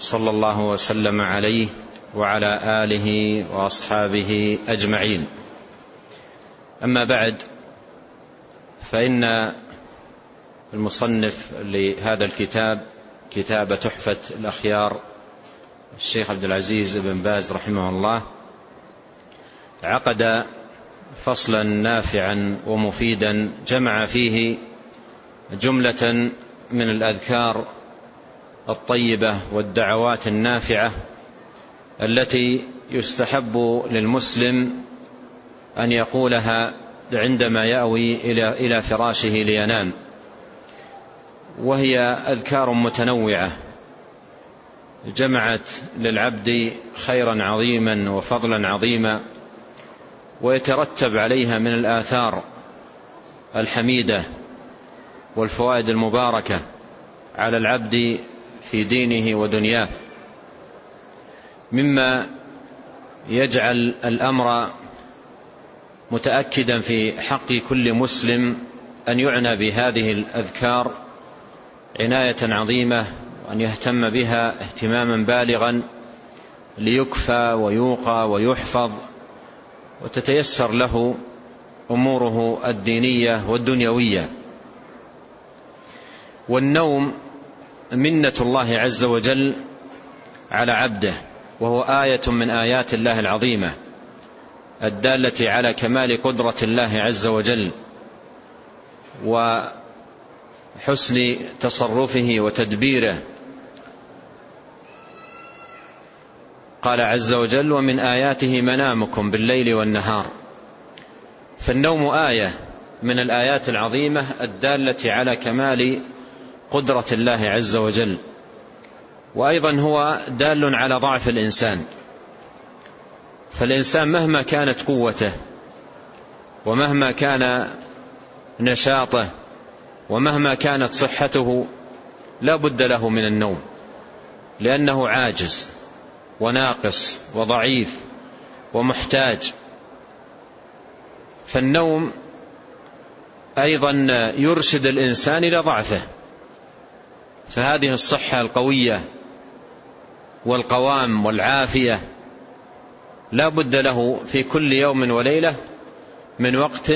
صلى الله وسلم عليه وعلى آله وأصحابه أجمعين. أما بعد فإن المصنف لهذا الكتاب كتاب تحفة الأخيار الشيخ عبد العزيز بن باز رحمه الله عقد فصلا نافعا ومفيدا جمع فيه جملة من الأذكار الطيبة والدعوات النافعة التي يستحب للمسلم أن يقولها عندما يأوي إلى فراشه لينام وهي أذكار متنوعة جمعت للعبد خيرا عظيما وفضلا عظيما ويترتب عليها من الآثار الحميدة والفوائد المباركة على العبد في دينه ودنياه. مما يجعل الأمر متأكدا في حق كل مسلم أن يعنى بهذه الأذكار عناية عظيمة وأن يهتم بها اهتماما بالغا ليكفى ويوقى ويحفظ وتتيسر له أموره الدينية والدنيوية. والنوم منة الله عز وجل على عبده وهو آية من آيات الله العظيمة الدالة على كمال قدرة الله عز وجل وحسن تصرفه وتدبيره. قال عز وجل ومن آياته منامكم بالليل والنهار فالنوم آية من الآيات العظيمة الدالة على كمال قدرة الله عز وجل. وأيضا هو دال على ضعف الإنسان. فالإنسان مهما كانت قوته ومهما كان نشاطه ومهما كانت صحته لا بد له من النوم لأنه عاجز وناقص وضعيف ومحتاج. فالنوم أيضا يرشد الإنسان إلى ضعفه. فهذه الصحة القوية والقوام والعافية لا بد له في كل يوم وليلة من وقت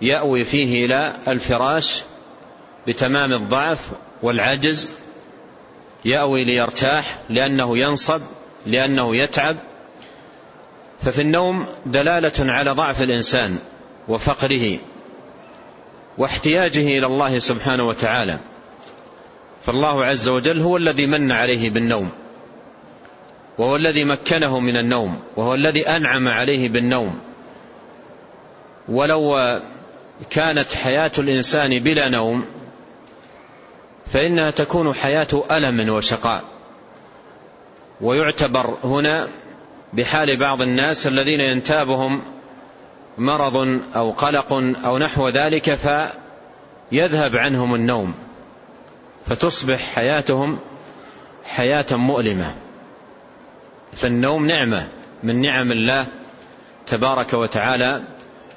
يأوي فيه إلى الفراش بتمام الضعف والعجز يأوي ليرتاح لأنه ينصب لأنه يتعب. ففي النوم دلالة على ضعف الإنسان وفقره واحتياجه إلى الله سبحانه وتعالى. فالله عز وجل هو الذي من عليه بالنوم وهو الذي مكنه من النوم وهو الذي أنعم عليه بالنوم. ولو كانت حياة الإنسان بلا نوم فإنها تكون حياة ألم وشقاء. ويعتبر هنا بحال بعض الناس الذين ينتابهم مرض أو قلق أو نحو ذلك فيذهب عنهم النوم. فتصبح حياتهم حياة مؤلمة. فالنوم نعمة من نعم الله تبارك وتعالى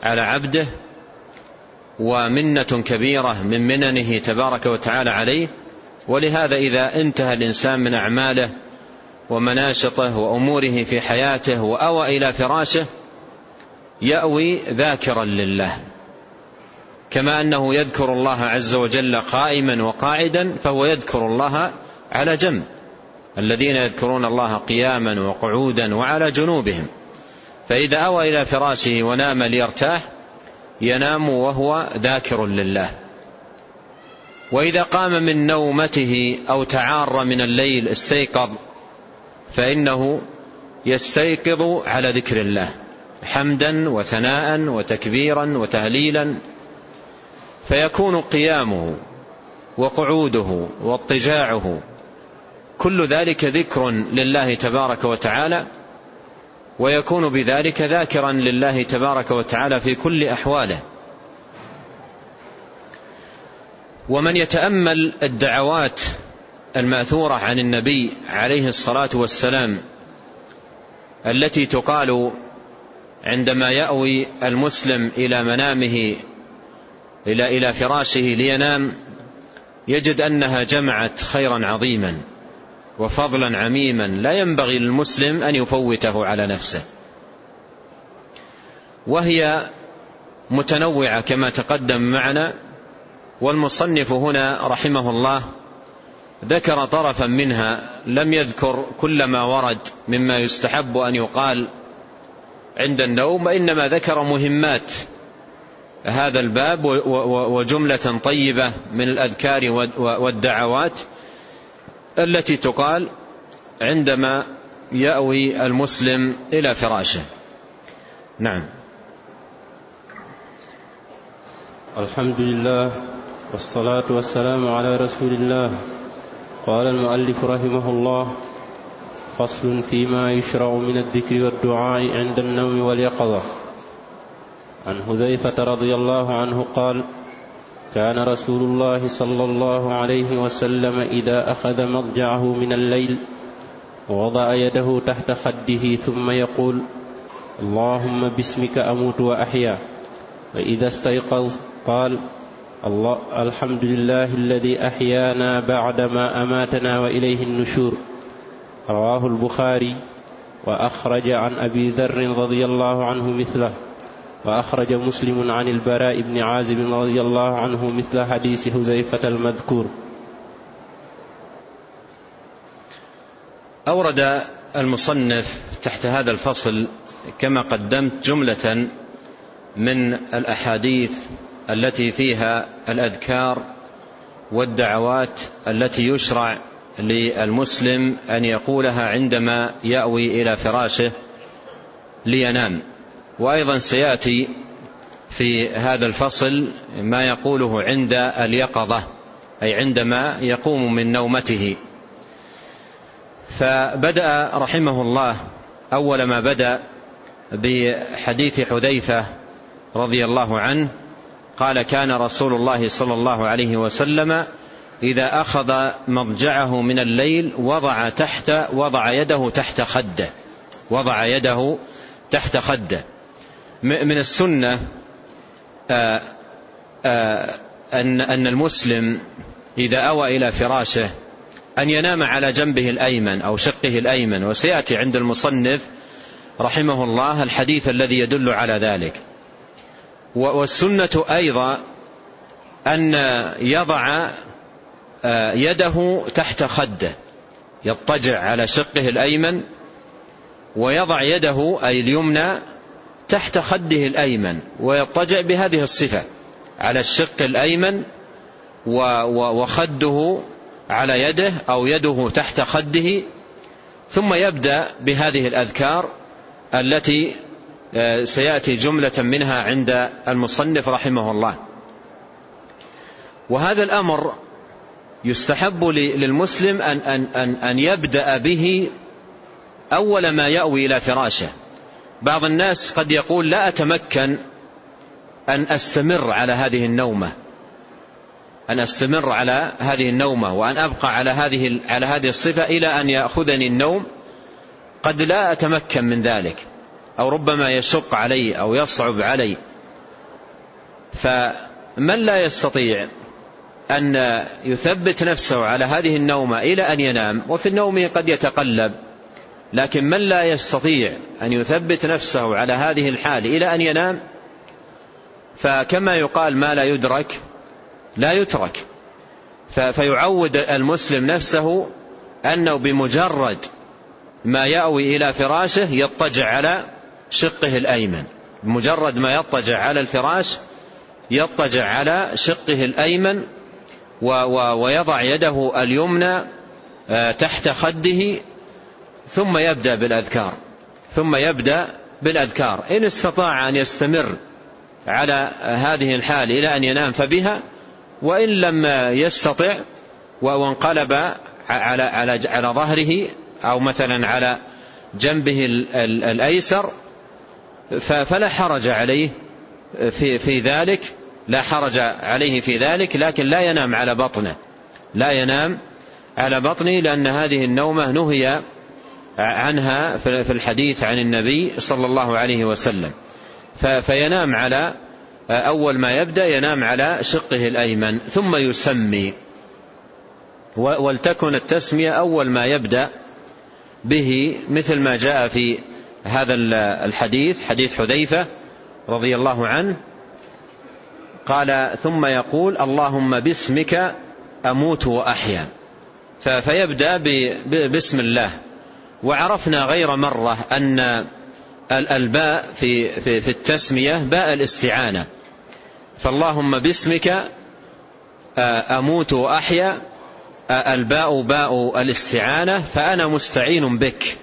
على عبده ومنة كبيرة من مننه تبارك وتعالى عليه. ولهذا إذا انتهى الإنسان من أعماله ومناشطه وأموره في حياته وأوى إلى فراشه يأوي ذاكرا لله. كما أنه يذكر الله عز وجل قائما وقاعدا فهو يذكر الله على جنب. الذين يذكرون الله قياما وقعودا وعلى جنوبهم. فإذا أوى إلى فراشه ونام ليرتاح ينام وهو ذاكر لله. وإذا قام من نومته أو تعار من الليل استيقظ فإنه يستيقظ على ذكر الله. حمدا وثناء وتكبيرا وتهليلا فيكون قيامه وقعوده واضطجاعه. كل ذلك ذكر لله تبارك وتعالى ويكون بذلك ذاكرا لله تبارك وتعالى في كل أحواله. ومن يتأمل الدعوات المأثورة عن النبي عليه الصلاة والسلام التي تقال عندما يأوي المسلم إلى منامه إلى إلى فراشه لينام يجد أنها جمعت خيرا عظيما وفضلا عميما لا ينبغي للمسلم أن يفوته على نفسه. وهي متنوعة كما تقدم معنا والمصنف هنا رحمه الله ذكر طرفا منها لم يذكر كل ما ورد مما يستحب أن يقال عند النوم وإنما ذكر مهمات هذا الباب وجملة طيبة من الأذكار والدعوات التي تقال عندما يأوي المسلم إلى فراشه. نعم. الحمد لله والصلاة والسلام على رسول الله. قال المؤلف رحمه الله فصل فيما يشرع من الذكر والدعاء عند النوم واليقظة. عن حذيفة رضي الله عنه قال كان رسول الله صلى الله عليه وسلم إذا أخذ مضجعه من الليل وضع يده تحت خده ثم يقول اللهم باسمك أموت وأحيا. فإذا استيقظ قال الله الحمد لله الذي أحيانا بعدما أماتنا وإليه النشور. رواه البخاري وأخرج عن أبي ذر رضي الله عنه مثله. وأخرج مسلم عن البراء بن عازب رضي الله عنه مثل حديث حذيفة المذكور. أورد المصنف تحت هذا الفصل كما قدمت جملة من الأحاديث التي فيها الأذكار والدعوات التي يشرع للمسلم أن يقولها عندما يأوي إلى فراشه لينام. وأيضا سيأتي في هذا الفصل ما يقوله عند اليقظة أي عندما يقوم من نومته. فبدأ رحمه الله أول ما بدأ بحديث حذيفة رضي الله عنه قال كان رسول الله صلى الله عليه وسلم إذا أخذ مضجعه من الليل وضع تحت وضع يده تحت خده وضع يده تحت خده. من السنة آآ آآ أن أن المسلم إذا أوى إلى فراشه أن ينام على جنبه الأيمن أو شقه الأيمن وسيأتي عند المصنف رحمه الله الحديث الذي يدل على ذلك. والسنة أيضا أن يضع يده تحت خده يضطجع على شقه الأيمن ويضع يده أي اليمنى تحت خده الأيمن ويضطجع بهذه الصفة على الشق الأيمن وخده على يده أو يده تحت خده ثم يبدأ بهذه الأذكار التي آه، سيأتي جملة منها عند المصنف رحمه الله. وهذا الأمر يستحب للمسلم أن, أن, أن, أن يبدأ به أول ما يأوي إلى فراشه. بعض الناس قد يقول لا أتمكن أن أستمر على هذه النومة. أن أستمر على هذه النومة وأن أبقى على هذه على هذه الصفة إلى أن يأخذني النوم. قد لا أتمكن من ذلك. أو ربما يشق علي أو يصعب علي. فمن لا يستطيع أن يثبت نفسه على هذه النومة إلى أن ينام وفي النوم قد يتقلب لكن من لا يستطيع أن يثبت نفسه على هذه الحال إلى أن ينام فكما يقال ما لا يدرك لا يترك. فيعود المسلم نفسه أنه بمجرد ما يأوي إلى فراشه يضطجع على شقه الأيمن. بمجرد ما يضطجع على الفراش يضطجع على شقه الأيمن ويضع يده اليمنى آه، تحت خده ثم يبدأ بالأذكار. ثم يبدأ بالأذكار. إن استطاع أن يستمر على هذه الحال إلى أن ينام فبها وإن لم يستطع وانقلب على على على ظهره أو مثلا على جنبه الأيسر فلا حرج عليه في في ذلك. لا حرج عليه في ذلك لكن لا ينام على بطنه. لا ينام على بطنه لأن هذه النومة نهي عنها في الحديث عن النبي صلى الله عليه وسلم. فينام على أول ما يبدأ ينام على شقه الأيمن ثم يسمي. ولتكن التسمية أول ما يبدأ به مثل ما جاء في هذا الحديث حديث حذيفة رضي الله عنه. قال ثم يقول اللهم باسمك أموت وأحيا. فيبدأ باسم الله. وعرفنا غير مرة أن الباء في, في, في التسمية باء الاستعانة. فاللهم باسمك أموت وأحيا الباء باء الاستعانة فأنا مستعين بك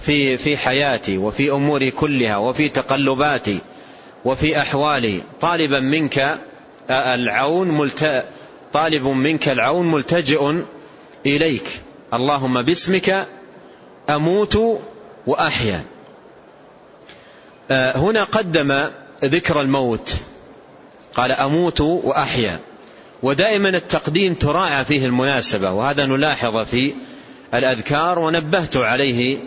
في في حياتي وفي أموري كلها وفي تقلباتي وفي أحوالي. طالبا منك العون ملت... طالب منك العون ملتجئ إليك. اللهم باسمك أموت وأحيا. هنا قدم ذكر الموت. قال أموت وأحيا. ودائما التقديم تراعى فيه المناسبة وهذا نلاحظ في الأذكار ونبهت عليه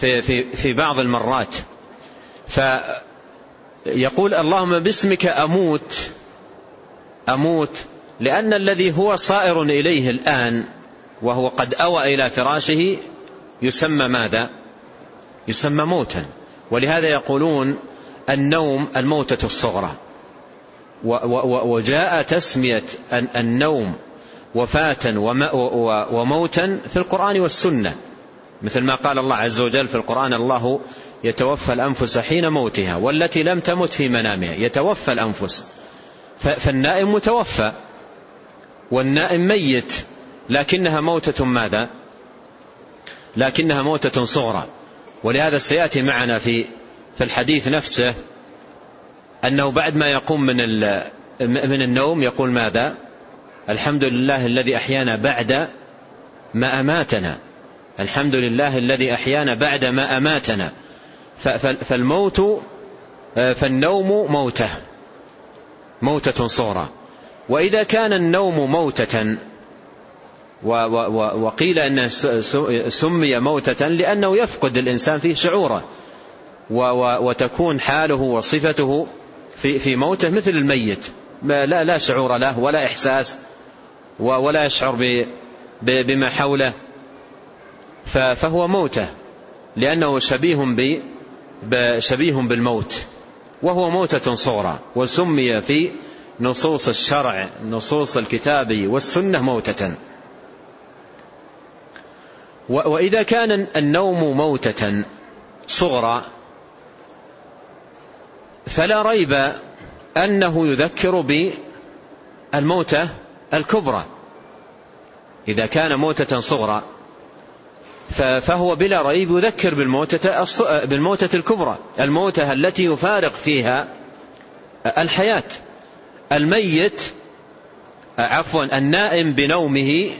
في, في, في بعض المرات. فيقول اللهم باسمك أموت أموت لأن الذي هو صائر إليه الآن وهو قد أوى إلى فراشه يسمى ماذا؟ يسمى موتا. ولهذا يقولون النوم الموتة الصغرى. وجاء تسمية النوم وفاة وموتا في القرآن والسنة. مثل ما قال الله عز وجل في القرآن الله يتوفى الأنفس حين موتها والتي لم تمت في منامها يتوفى الأنفس. فالنائم متوفى والنائم ميت لكنها موتة ماذا؟ لكنها موتة صغرى. ولهذا سيأتي معنا في في الحديث نفسه أنه بعد ما يقوم من من النوم يقول ماذا؟ الحمد لله الذي أحيانا بعد ما أماتنا. الحمد لله الذي أحيانا بعد ما أماتنا. فالموت فالنوم موتة. موتة صغرى. وإذا كان النوم موتة وقيل أنه سمي موتة لأنه يفقد الإنسان فيه شعوره. وتكون حاله وصفته في موته مثل الميت. لا لا شعور له ولا إحساس ولا يشعر بما حوله. فهو موتة لأنه شبيه شبيه بالموت. وهو موتة صغرى وسمي في نصوص الشرع نصوص الكتاب والسنة موتة. وإذا كان النوم موتة صغرى فلا ريب أنه يذكر بالموتة الكبرى. إذا كان موتة صغرى فهو بلا ريب يذكر بالموتة, بالموتة الكبرى. الموتة التي يفارق فيها الحياة. الميت عفوا النائم بنومه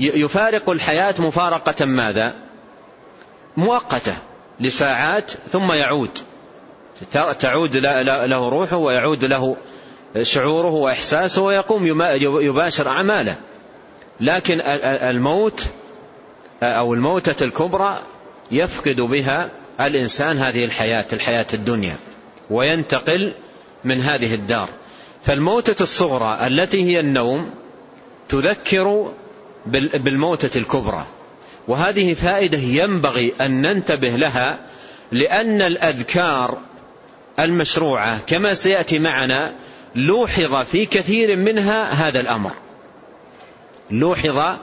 يفارق الحياة مفارقة ماذا؟ مؤقتة لساعات ثم يعود. تعود له روحه ويعود له شعوره وإحساسه ويقوم يباشر أعماله. لكن الموت أو الموتة الكبرى يفقد بها الإنسان هذه الحياة الحياة الدنيا وينتقل من هذه الدار. فالموتة الصغرى التي هي النوم تذكر بالموتة الكبرى. وهذه فائدة ينبغي أن ننتبه لها لأن الأذكار المشروعة كما سيأتي معنا لوحظ في كثير منها هذا الأمر. لوحظ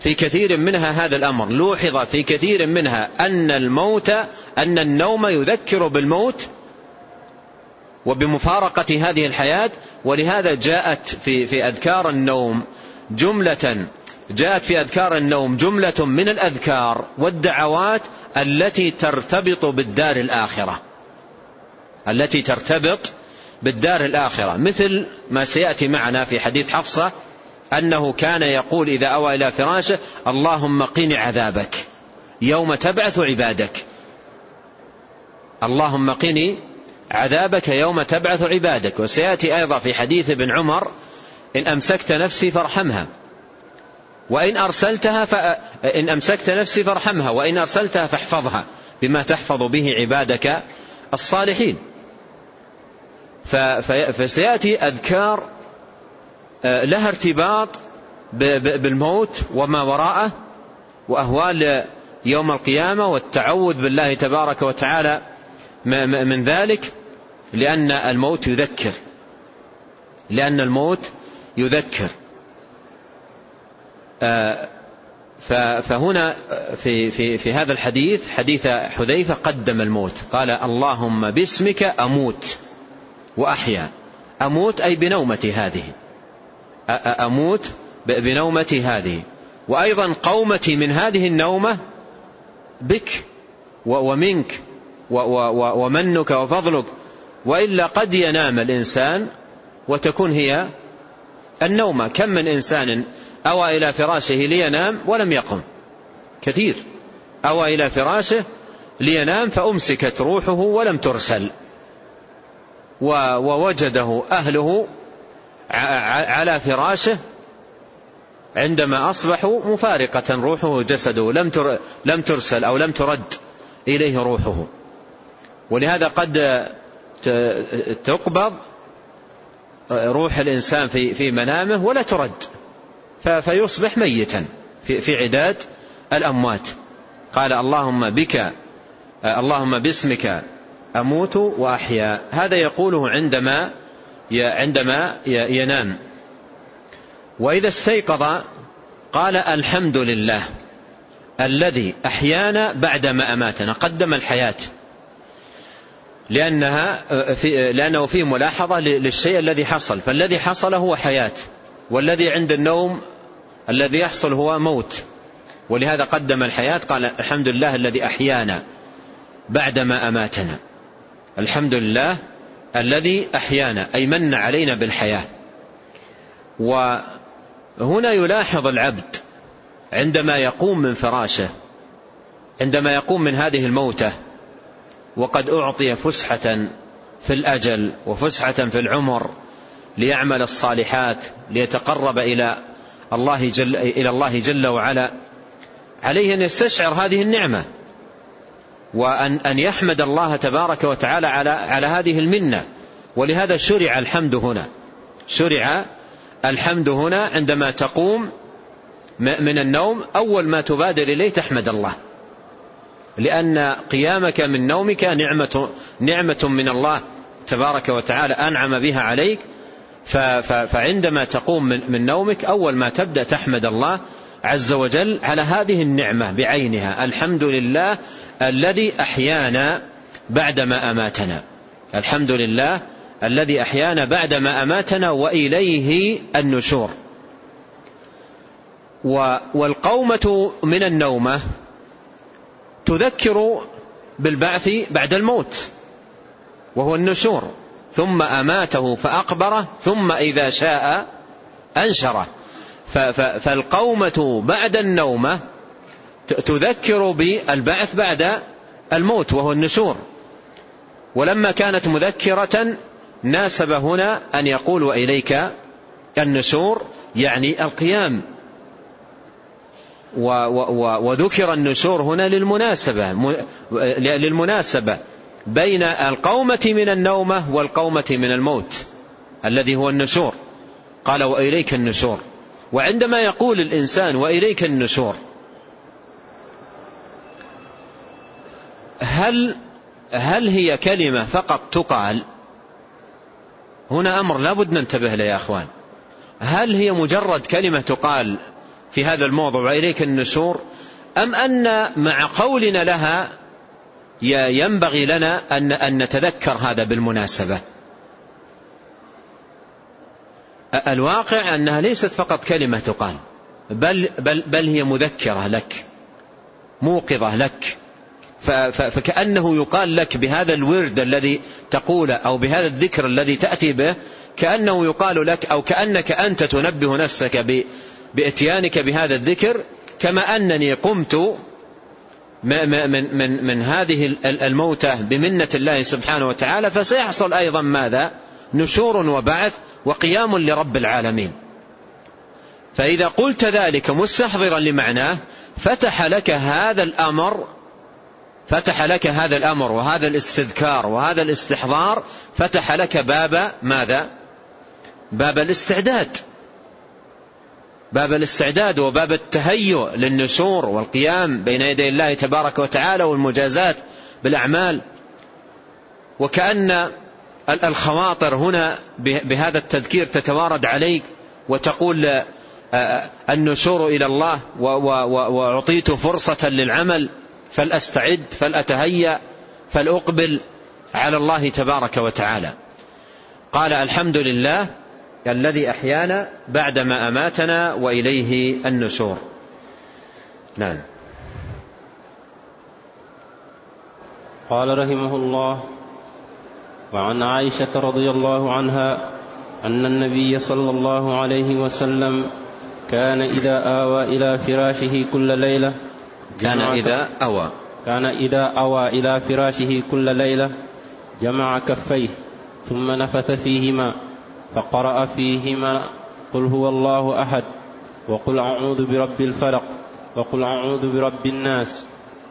في كثير منها هذا الأمر. لوحظ في كثير منها أن الموت أن النوم يذكر بالموت وبمفارقة هذه الحياة. ولهذا جاءت في, في أذكار النوم جملة جاءت في أذكار النوم جملة من الأذكار والدعوات التي ترتبط بالدار الآخرة. التي ترتبط بالدار الآخرة. مثل ما سيأتي معنا في حديث حفصة أنه كان يقول إذا أوى إلى فراشه اللهم قني عذابك يوم تبعث عبادك. اللهم قني عذابك يوم تبعث عبادك. وسيأتي أيضا في حديث ابن عمر إن أمسكت نفسي فارحمها. وإن أرسلتها فإن أمسكت نفسي فارحمها وإن أرسلتها فاحفظها بما تحفظ به عبادك الصالحين. فسيأتي أذكار آه، لها ارتباط بالموت وما وراءه وأهوال يوم القيامة والتعوذ بالله تبارك وتعالى من ذلك لأن الموت يذكر لأن الموت يذكر. فهنا في, في, في هذا الحديث حديث حذيفة قدم الموت. قال اللهم باسمك أموت وأحيا. أموت أي بنومتي هذه. أموت بنومتي هذه. وأيضا قومتي من هذه النومة بك ومنك ومنك وفضلك. وإلا قد ينام الإنسان وتكون هي النومة. كم من إنسان أوى إلى فراشه لينام ولم يقم. كثير. أوى إلى فراشه لينام فأمسكت روحه ولم ترسل. ووجده أهله على فراشه عندما أصبحوا مفارقة روحه جسده لم لم ترسل أو لم ترد إليه روحه. ولهذا قد تقبض روح الإنسان في في منامه ولا ترد. فيصبح ميتا في عداد الأموات. قال اللهم بك اللهم باسمك أموت وأحيا. هذا يقوله عندما عندما ينام. وإذا استيقظ قال الحمد لله الذي أحيانا بعدما أماتنا قدم الحياة. لأنها في لأنه في ملاحظة للشيء الذي حصل. فالذي حصل هو حياة. والذي عند النوم الذي يحصل هو موت. ولهذا قدم الحياة قال الحمد لله الذي أحيانا بعدما أماتنا. الحمد لله الذي أحيانا أي من علينا بالحياة. وهنا يلاحظ العبد عندما يقوم من فراشه عندما يقوم من هذه الموتة وقد أعطي فسحة في الأجل وفسحة في العمر ليعمل الصالحات ليتقرب إلى الله جل, إلى الله جل وعلا. عليه أن يستشعر هذه النعمة وأن أن يحمد الله تبارك وتعالى على على هذه المنة. ولهذا شرع الحمد هنا. شرع الحمد هنا عندما تقوم من النوم أول ما تبادر إليه تحمد الله. لأن قيامك من نومك نعمة, نعمة من الله تبارك وتعالى أنعم بها عليك. فعندما تقوم من نومك أول ما تبدأ تحمد الله عز وجل على هذه النعمة بعينها. الحمد لله الذي أحيانا بعدما أماتنا. الحمد لله الذي أحيانا بعدما أماتنا وإليه النشور. والقومة من النومة تذكر بالبعث بعد الموت وهو النشور. ثم أماته فأقبره ثم إذا شاء أنشره. فالقومة بعد النومة تذكر بالبعث بعد الموت وهو النشور. ولما كانت مذكرة ناسب هنا أن يقول وإليك النشور يعني القيام. وذكر النشور هنا للمناسبة للمناسبة. بين القومة من النومة والقومة من الموت الذي هو النشور. قال وإليك النشور. وعندما يقول الإنسان وإليك النشور هل هل هي كلمة فقط تقال؟ هنا أمر لابد ننتبه له يا أخوان. هل هي مجرد كلمة تقال في هذا الموضوع وإليك النشور أم أن مع قولنا لها ينبغي لنا أن نتذكر هذا بالمناسبة. الواقع أنها ليست فقط كلمة تقال بل, بل, بل هي مذكرة لك موقظة لك. فكأنه يقال لك بهذا الورد الذي تقوله أو بهذا الذكر الذي تأتي به كأنه يقال لك أو كأنك أنت تنبه نفسك بإتيانك بهذا الذكر كما أنني قمت من, من, من هذه الموتة بمنة الله سبحانه وتعالى فسيحصل أيضا ماذا؟ نشور وبعث وقيام لرب العالمين. فإذا قلت ذلك مستحضرا لمعناه فتح لك هذا الأمر فتح لك هذا الأمر وهذا الاستذكار وهذا الاستحضار فتح لك باب ماذا؟ باب الاستعداد. باب الاستعداد وباب التهيؤ للنشور والقيام بين يدي الله تبارك وتعالى والمجازات بالأعمال. وكأن الخواطر هنا بهذا التذكير تتوارد عليك وتقول النشور إلى الله وأعطيت فرصة للعمل فلأستعد فلأتهيأ فلأقبل على الله تبارك وتعالى. قال الحمد لله الذي أحيانا بعدما أماتنا وإليه النشور نعم. قال رحمه الله وعن عائشة رضي الله عنها أن النبي صلى الله عليه وسلم كان إذا آوى إلى فراشه كل ليلة كان إذا أوى. كان إذا أوى إلى فراشه كل ليلة جمع كفيه ثم نفث فيهما. فقرأ فيهما قل هو الله أحد وقل أعوذ برب الفلق وقل أعوذ برب الناس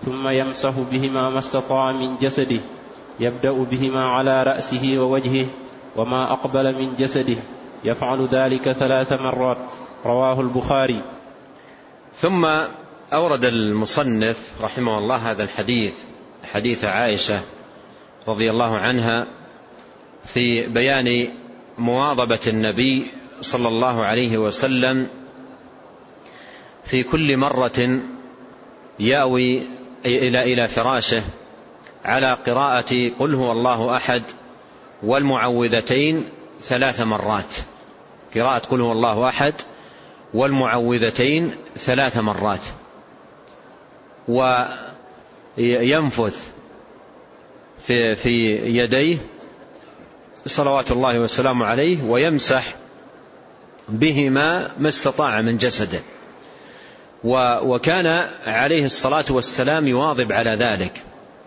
ثم يمسح بهما ما استطاع من جسده يبدأ بهما على رأسه ووجهه وما أقبل من جسده يفعل ذلك ثلاث مرات رواه البخاري. ثم أورد المصنف رحمه الله هذا الحديث حديث عائشة رضي الله عنها في بيان مواظبة النبي صلى الله عليه وسلم في كل مرة يأوي إلى إلى فراشه على قراءة قل هو الله أحد والمعوذتين ثلاث مرات. قراءة قل هو الله أحد والمعوذتين ثلاث مرات. وينفث في, في يديه صلوات الله وسلامه عليه ويمسح بهما ما استطاع من جسده. وكان عليه الصلاة والسلام يواظب على ذلك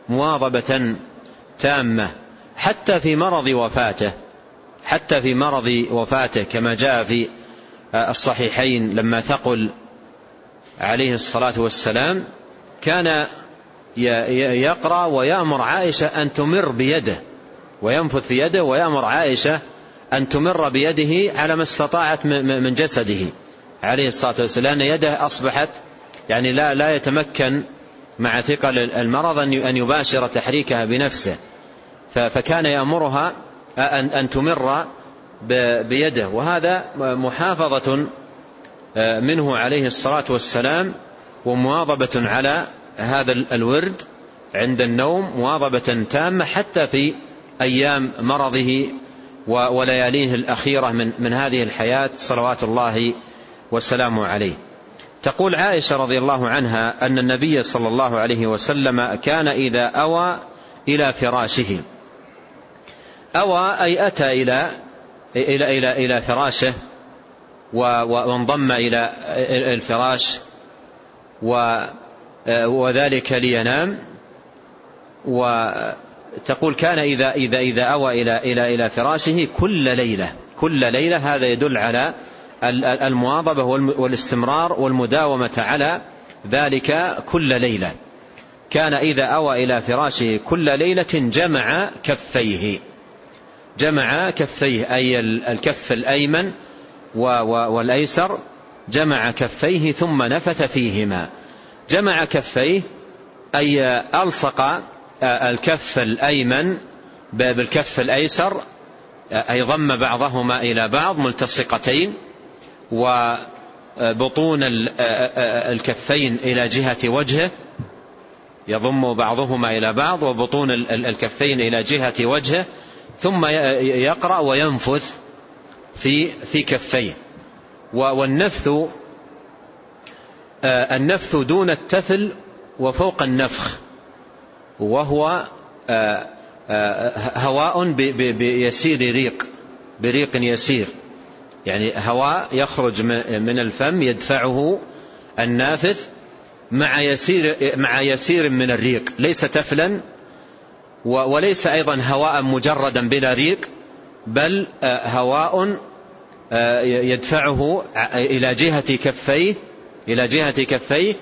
مواظبة تامة حتى في مرض وفاته حتى في مرض وفاته كما جاء في الصحيحين لما ثقل عليه الصلاة والسلام كان يقرأ ويأمر عائشة أن تمر بيده. وينفث يده ويأمر عائشة أن تمر بيده على ما استطاعت من جسده عليه الصلاة والسلام لأن يده أصبحت يعني لا, لا يتمكن مع ثقل المرض أن يباشر تحريكها بنفسه. فكان يأمرها أن تمر بيده. وهذا محافظة منه عليه الصلاة والسلام ومواظبة على هذا الورد عند النوم مواظبة تامة حتى في أيام مرضه ولياليه الأخيرة من, من هذه الحياة صلوات الله وسلامه عليه. تقول عائشة رضي الله عنها أن النبي صلى الله عليه وسلم كان إذا أوى إلى فراشه. أوى أي أتى إلى إلى إلى إلى فراشه وانضم إلى الفراش وذلك لينام. وتقول كان إذا إذا إذا أوى إلى إلى إلى فراشه كل ليلة. كل ليلة هذا يدل على المواظبة والاستمرار والمداومة على ذلك كل ليلة. كان إذا أوى إلى فراشه كل ليلة جمع كفيه. جمع كفيه أي الكف الأيمن والأيسر جمع كفيه ثم نفث فيهما. جمع كفيه أي ألصق الكف الأيمن بالكف الأيسر أي ضم بعضهما إلى بعض ملتصقتين وبطون الكفين إلى جهة وجهه يضم بعضهما إلى بعض وبطون الكفين إلى جهة وجهه ثم يقرأ وينفث في في كفيه والنفث النفث دون التفل وفوق النفخ. وهو هواء بيسير ريق بريق يسير. يعني هواء يخرج من الفم يدفعه النافث مع يسير, مع يسير من الريق. ليس تفلا وليس أيضا هواء مجردا بلا ريق بل هواء يدفعه إلى جهة كفيه إلى جهة كفيه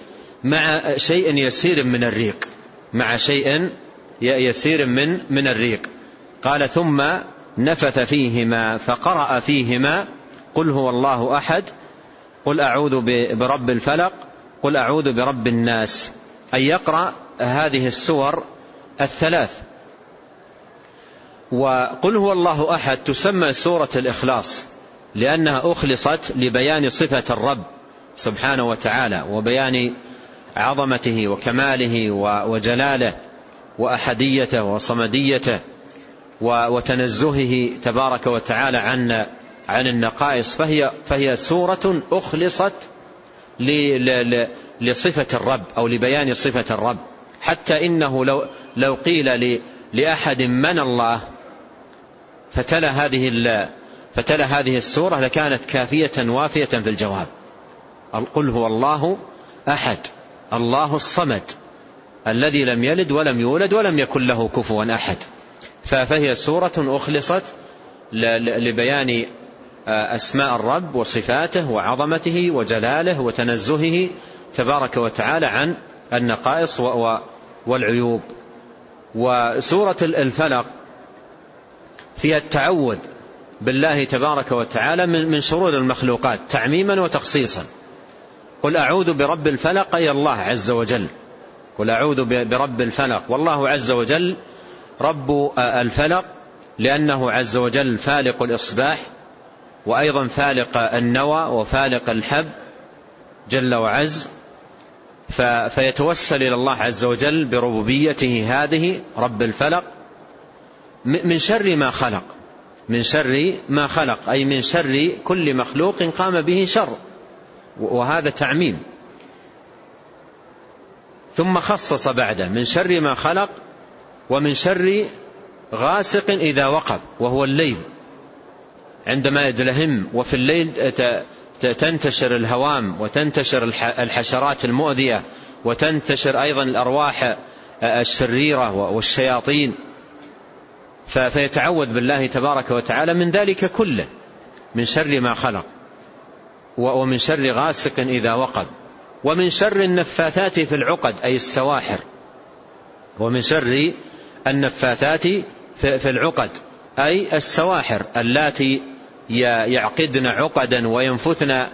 مع شيء يسير من الريق. مع شيء يسير من من الريق. قال ثم نفث فيهما فقرأ فيهما قل هو الله أحد قل أعوذ برب الفلق قل أعوذ برب الناس. أن يقرأ هذه السور الثلاث. وقل هو الله أحد تسمى سورة الإخلاص لأنها أخلصت لبيان صفة الرب سبحانه وتعالى وبيان عظمته وكماله وجلاله وأحديته وصمديته وتنزهه تبارك وتعالى عن عن النقائص. فهي فهي سورة أخلصت لصفة الرب أو لبيان صفة الرب. حتى إنه لو لو قيل لأحد من الله فتلا هذه فتلا هذه السورة لكانت كافية وافية في الجواب. قل هو الله أحد. الله الصمد الذي لم يلد ولم يولد ولم يكن له كفوا أحد. فهي سورة أخلصت لبيان أسماء الرب وصفاته وعظمته وجلاله وتنزهه تبارك وتعالى عن النقائص والعيوب. وسورة الفلق فيها التعوذ بالله تبارك وتعالى من شرور المخلوقات تعميما وتخصيصا. قل أعوذ برب الفلق أي الله عز وجل. قل أعوذ برب الفلق. والله عز وجل رب الفلق لأنه عز وجل فالق الإصباح وأيضا فالق النوى وفالق الحب جل وعز. فيتوسل إلى الله عز وجل بربوبيته هذه رب الفلق. من شر ما خلق. من شر ما خلق أي من شر كل مخلوق قام به شر. وهذا تعميم. ثم خصص بعده من شر ما خلق ومن شر غاسق إذا وقب وهو الليل. عندما يدلهم وفي الليل تنتشر الهوام وتنتشر الحشرات المؤذية وتنتشر أيضا الأرواح الشريرة والشياطين. فيتعوذ بالله تبارك وتعالى من ذلك كله من شر ما خلق. ومن شر غاسق إذا وقب ومن شر النفاثات في العقد أي السواحر. ومن شر النفاثات في العقد أي السواحر اللاتي يعقدن عقدا وينفثن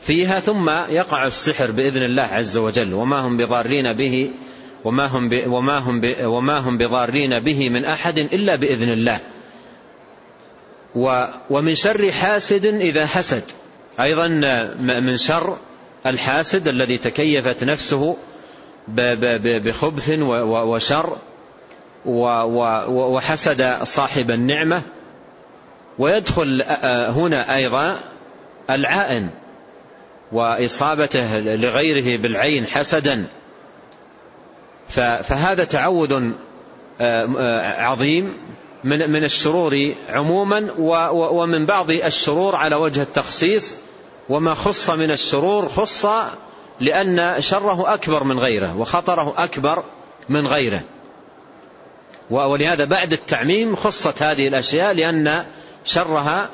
فيها ثم يقع السحر بإذن الله عز وجل. وما هم بضارين به وما هم وما هم وما هم بضارين به من أحد إلا بإذن الله. ومن شر حاسد إذا حسد. أيضا من شر الحاسد الذي تكيفت نفسه بخبث وشر وحسد صاحب النعمة. ويدخل هنا أيضا العائن وإصابته لغيره بالعين حسدا. فهذا تعوذ عظيم من من الشرور عموما ومن بعض الشرور على وجه التخصيص. وما خص من الشرور خص لأن شره أكبر من غيره وخطره أكبر من غيره. ولهذا بعد التعميم خصت هذه الأشياء لأن شرها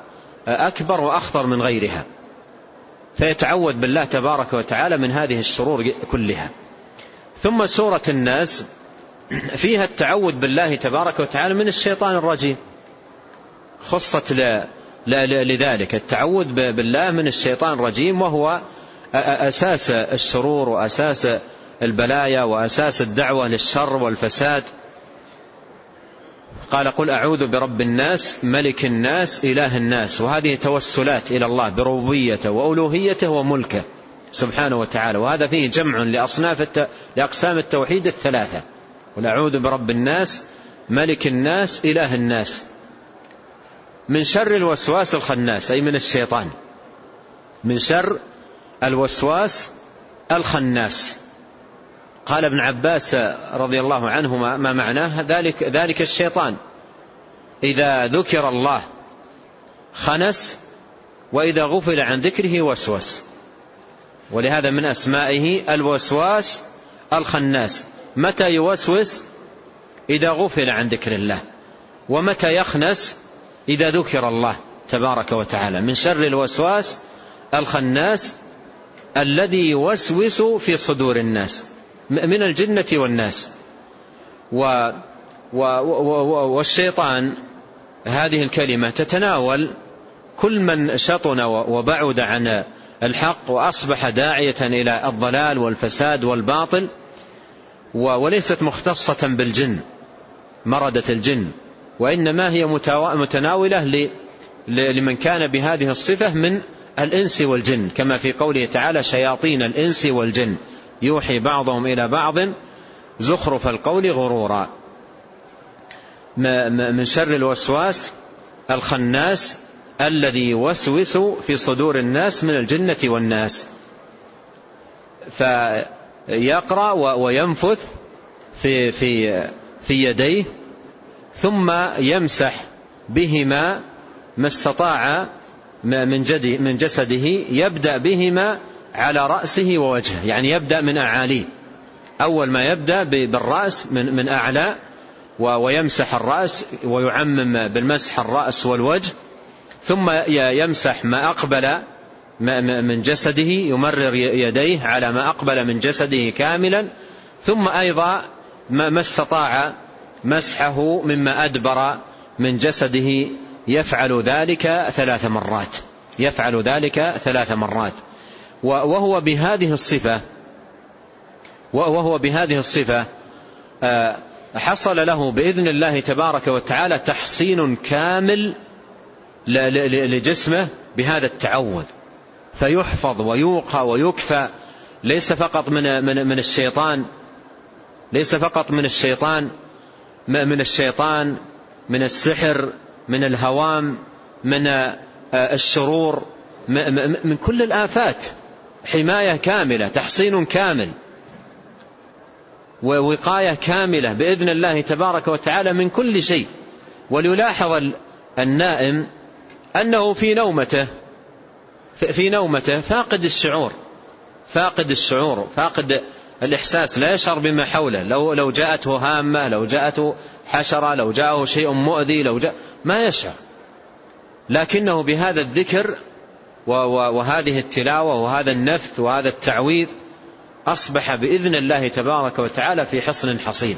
أكبر وأخطر من غيرها. فيتعوذ بالله تبارك وتعالى من هذه الشرور كلها. ثم سورة الناس فيها التعوذ بالله تبارك وتعالى من الشيطان الرجيم. خصت لذلك. التعوذ بالله من الشيطان الرجيم وهو أساس الشرور وأساس البلايا وأساس الدعوة للشر والفساد. قال قل أعوذ برب الناس ملك الناس إله الناس. وهذه توسلات إلى الله بربوبيته وألوهيته وملكه سبحانه وتعالى. وهذا فيه جمع لأصناف الت... لأقسام التوحيد الثلاثة. قل أعوذ برب الناس ملك الناس إله الناس. من شر الوسواس الخناس أي من الشيطان. من شر الوسواس الخناس. قال ابن عباس رضي الله عنهما ما معناه؟ ذلك, ذلك الشيطان. إذا ذكر الله خنس وإذا غفل عن ذكره وسوس. ولهذا من أسمائه الوسواس الخناس. متى يوسوس؟ إذا غفل عن ذكر الله. ومتى يخنس؟ إذا ذكر الله تبارك وتعالى من شر الوسواس الخناس الذي يوسوس في صدور الناس من الجنة والناس. و والشيطان هذه الكلمة تتناول كل من شطن وبعد عن الحق وأصبح داعية إلى الضلال والفساد والباطل وليست مختصة بالجن مردة الجن. وإنما هي متناولة لمن كان بهذه الصفة من الإنس والجن كما في قوله تعالى شياطين الإنس والجن يوحي بعضهم إلى بعض زخرف القول غرورا. من شر الوسواس الخناس الذي يوسوس في صدور الناس من الجنة والناس. فيقرأ وينفث في, في, في يديه ثم يمسح بهما ما استطاع من, جسده يبدأ بهما على رأسه ووجهه يعني يبدأ من أعاليه. أول ما يبدأ بالرأس من, من أعلى ويمسح الرأس ويعمم بالمسح الرأس والوجه ثم يمسح ما أقبل من جسده يمرر يديه على ما أقبل من جسده كاملا ثم أيضا ما استطاع مسحه مما أدبر من جسده يفعل ذلك ثلاث مرات. يفعل ذلك ثلاث مرات. وهو بهذه الصفة وهو بهذه الصفة آه، حصل له بإذن الله تبارك وتعالى تحصين كامل لجسمه بهذا التعوذ. فيحفظ ويوقى ويكفى. ليس فقط من من من الشيطان ليس فقط من الشيطان من الشيطان من السحر من الهوام من آه، الشرور من كل الآفات. حماية كاملة تحصين كامل. ووقاية كاملة بإذن الله تبارك وتعالى من كل شيء. وليلاحظ النائم أنه في نومته في نومته فاقد الشعور فاقد الشعور فاقد الإحساس لا يشعر بما حوله. لو لو جاءته هامة لو جاءته حشرة لو جاءه شيء مؤذي لو جاء ما يشعر. لكنه بهذا الذكر وهذه التلاوة وهذا النفث وهذا التعويذ أصبح بإذن الله تبارك وتعالى في حصن حصين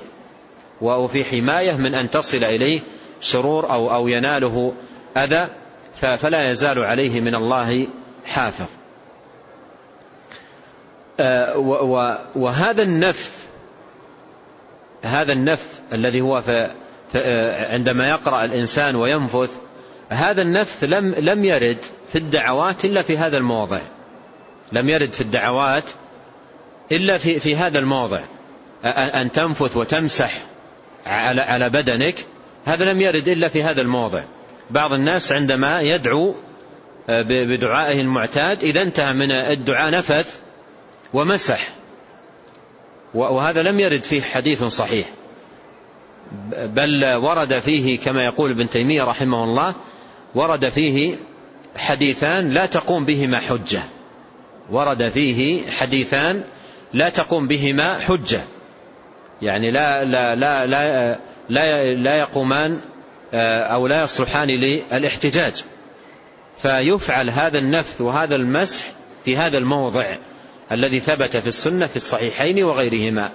وفي حماية من أن تصل إليه شرور أو, أو يناله أذى فلا يزال عليه من الله حافظ. وهذا النفث هذا النفث الذي هو في آه، عندما يقرأ الإنسان وينفث هذا النفث لم لم يرد في الدعوات إلا في هذا الموضع. لم يرد في الدعوات إلا في في هذا الموضع. أن تنفث وتمسح على على بدنك هذا لم يرد إلا في هذا الموضع. بعض الناس عندما يدعو آه، بدعائه المعتاد إذا انتهى من الدعاء نفث ومسح. وهذا لم يرد فيه حديث صحيح. بل ورد فيه كما يقول ابن تيمية رحمه الله ورد فيه حديثان لا تقوم بهما حجة. ورد فيه حديثان لا تقوم بهما حجة. يعني لا لا لا لا لا, لا يقومان آه، أو لا يصلحان للإحتجاج. فيفعل هذا النفث وهذا المسح في هذا الموضع. الذي ثبت في السنة في الصحيحين وغيرهما.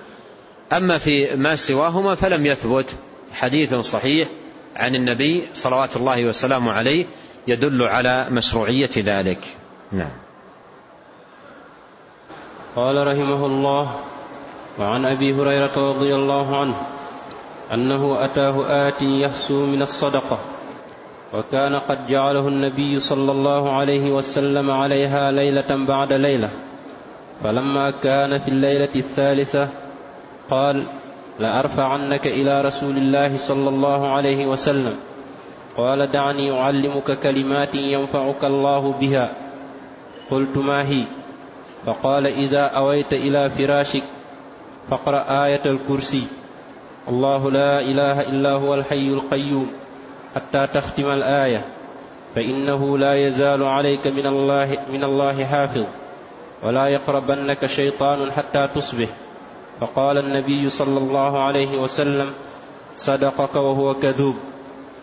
أما في ما سواهما فلم يثبت. حديث صحيح عن النبي صلوات الله وسلامه عليه يدل على مشروعية ذلك. نعم. قال رحمه الله وعن أبي هريرة رضي الله عنه أنه أتاه آتي يحسو من الصدقة وكان قد جعله النبي صلى الله عليه وسلم عليها ليلة بعد ليلة. فلما كان في الليلة الثالثة قال لأرفعنك إلى رسول الله صلى الله عليه وسلم. قال دعني أعلمك كلمات ينفعك الله بها. قلت ما هي؟ فقال إذا أويت إلى فراشك فاقرأ آية الكرسي. الله لا إله إلا هو الحي القيوم حتى تختم الآية. فإنه لا يزال عليك من الله, من الله حافظ. ولا يقربنك شيطان حتى تصبح. فقال النبي صلى الله عليه وسلم صدقك وهو كذوب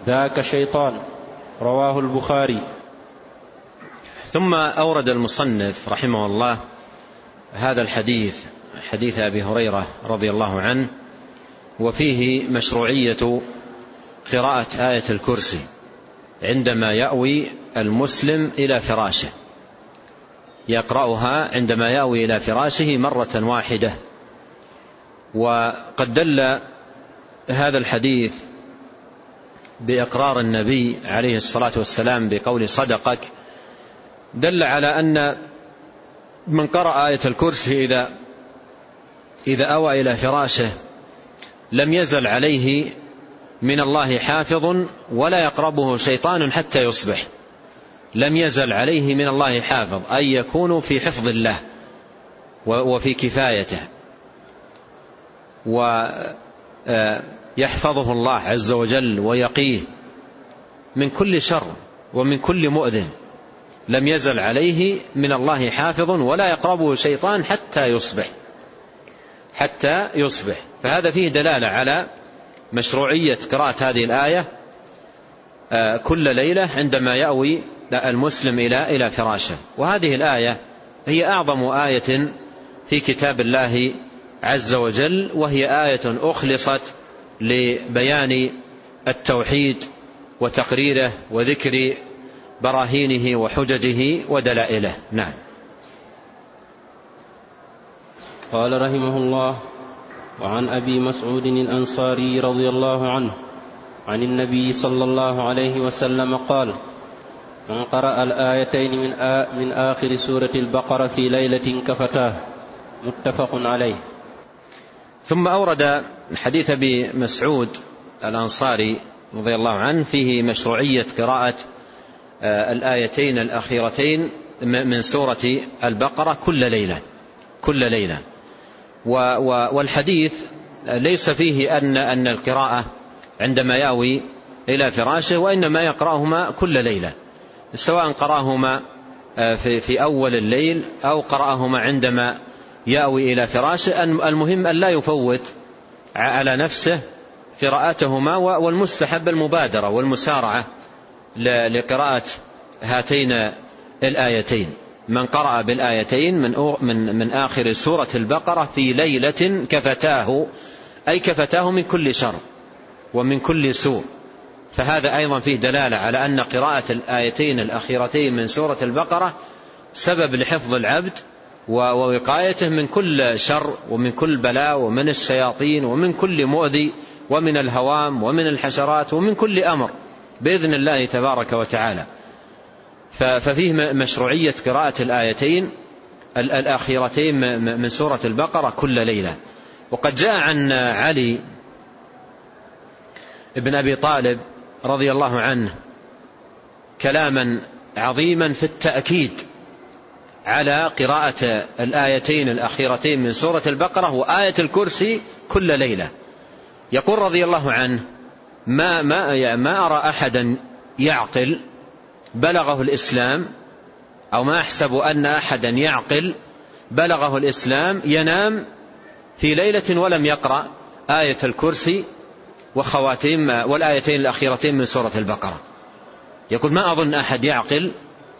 ذاك شيطان. رواه البخاري. ثم أورد المصنف رحمه الله هذا الحديث حديث أبي هريرة رضي الله عنه وفيه مشروعية قراءة آية الكرسي عندما يأوي المسلم إلى فراشه. يقرأها عندما يأوي إلى فراشه مرة واحدة. وقد دل هذا الحديث بإقرار النبي عليه الصلاة والسلام بقول صدقك. دل على أن من قرأ آية الكرسي إذا إذا أوى إلى فراشه لم يزل عليه من الله حافظ ولا يقربه شيطان حتى يصبح. لم يزل عليه من الله حافظ أي يكون في حفظ الله وفي كفايته. ويحفظه الله عز وجل ويقيه من كل شر ومن كل مؤذن. لم يزل عليه من الله حافظ ولا يقربه شيطان حتى يصبح. حتى يصبح. فهذا فيه دلالة على مشروعية قراءة هذه الآية آه، كل ليلة عندما يأوي المسلم إلى إلى فراشه. وهذه الآية هي أعظم آية في كتاب الله عز وجل وهي آية أخلصت لبيان التوحيد وتقريره وذكر براهينه وحججه ودلائله. نعم. قال رحمه الله وعن أبي مسعود الأنصاري رضي الله عنه عن النبي صلى الله عليه وسلم قال من قرأ الآيتين من, آ من آخر سورة البقرة في ليلة كفتاه. متفق عليه. ثم أورد حديث أبي مسعود الأنصاري رضي الله عنه فيه مشروعية قراءة الآيتين الأخيرتين من سورة البقرة كل ليلة كل ليلة. والحديث ليس فيه أن أن القراءة عندما يأوي إلى فراشه وإنما يقرأهما كل ليلة. سواء قرأهما آه، في, أول الليل أو قرأهما عندما يأوي إلى فراشه. المهم أن لا يفوت على نفسه قراءتهما والمستحب المبادرة والمسارعة لقراءة هاتين الآيتين. من قرأ بالآيتين من, من, من آخر سورة البقرة في ليلة كفتاه أي كفتاه من كل شر ومن كل سوء. فهذا أيضا فيه دلالة على أن قراءة الآيتين الأخيرتين من سورة البقرة سبب لحفظ العبد ووقايته من كل شر ومن كل بلاء ومن الشياطين ومن كل مؤذي ومن الهوام ومن الحشرات ومن كل أمر بإذن الله تبارك وتعالى. ففيه مشروعية قراءة الآيتين الأخيرتين من سورة البقرة كل ليلة. وقد جاء عن علي بن أبي طالب رضي الله عنه كلاما عظيما في التأكيد على قراءة الآيتين الأخيرتين من سورة البقرة وآية الكرسي كل ليلة. يقول رضي الله عنه ما, ما, ما أرى أحدا يعقل بلغه الإسلام أو ما أحسب أن أحدا يعقل بلغه الإسلام ينام في ليلة ولم يقرأ آية الكرسي وخواتيم والآيتين الأخيرتين من سورة البقرة. يقول ما أظن أحد يعقل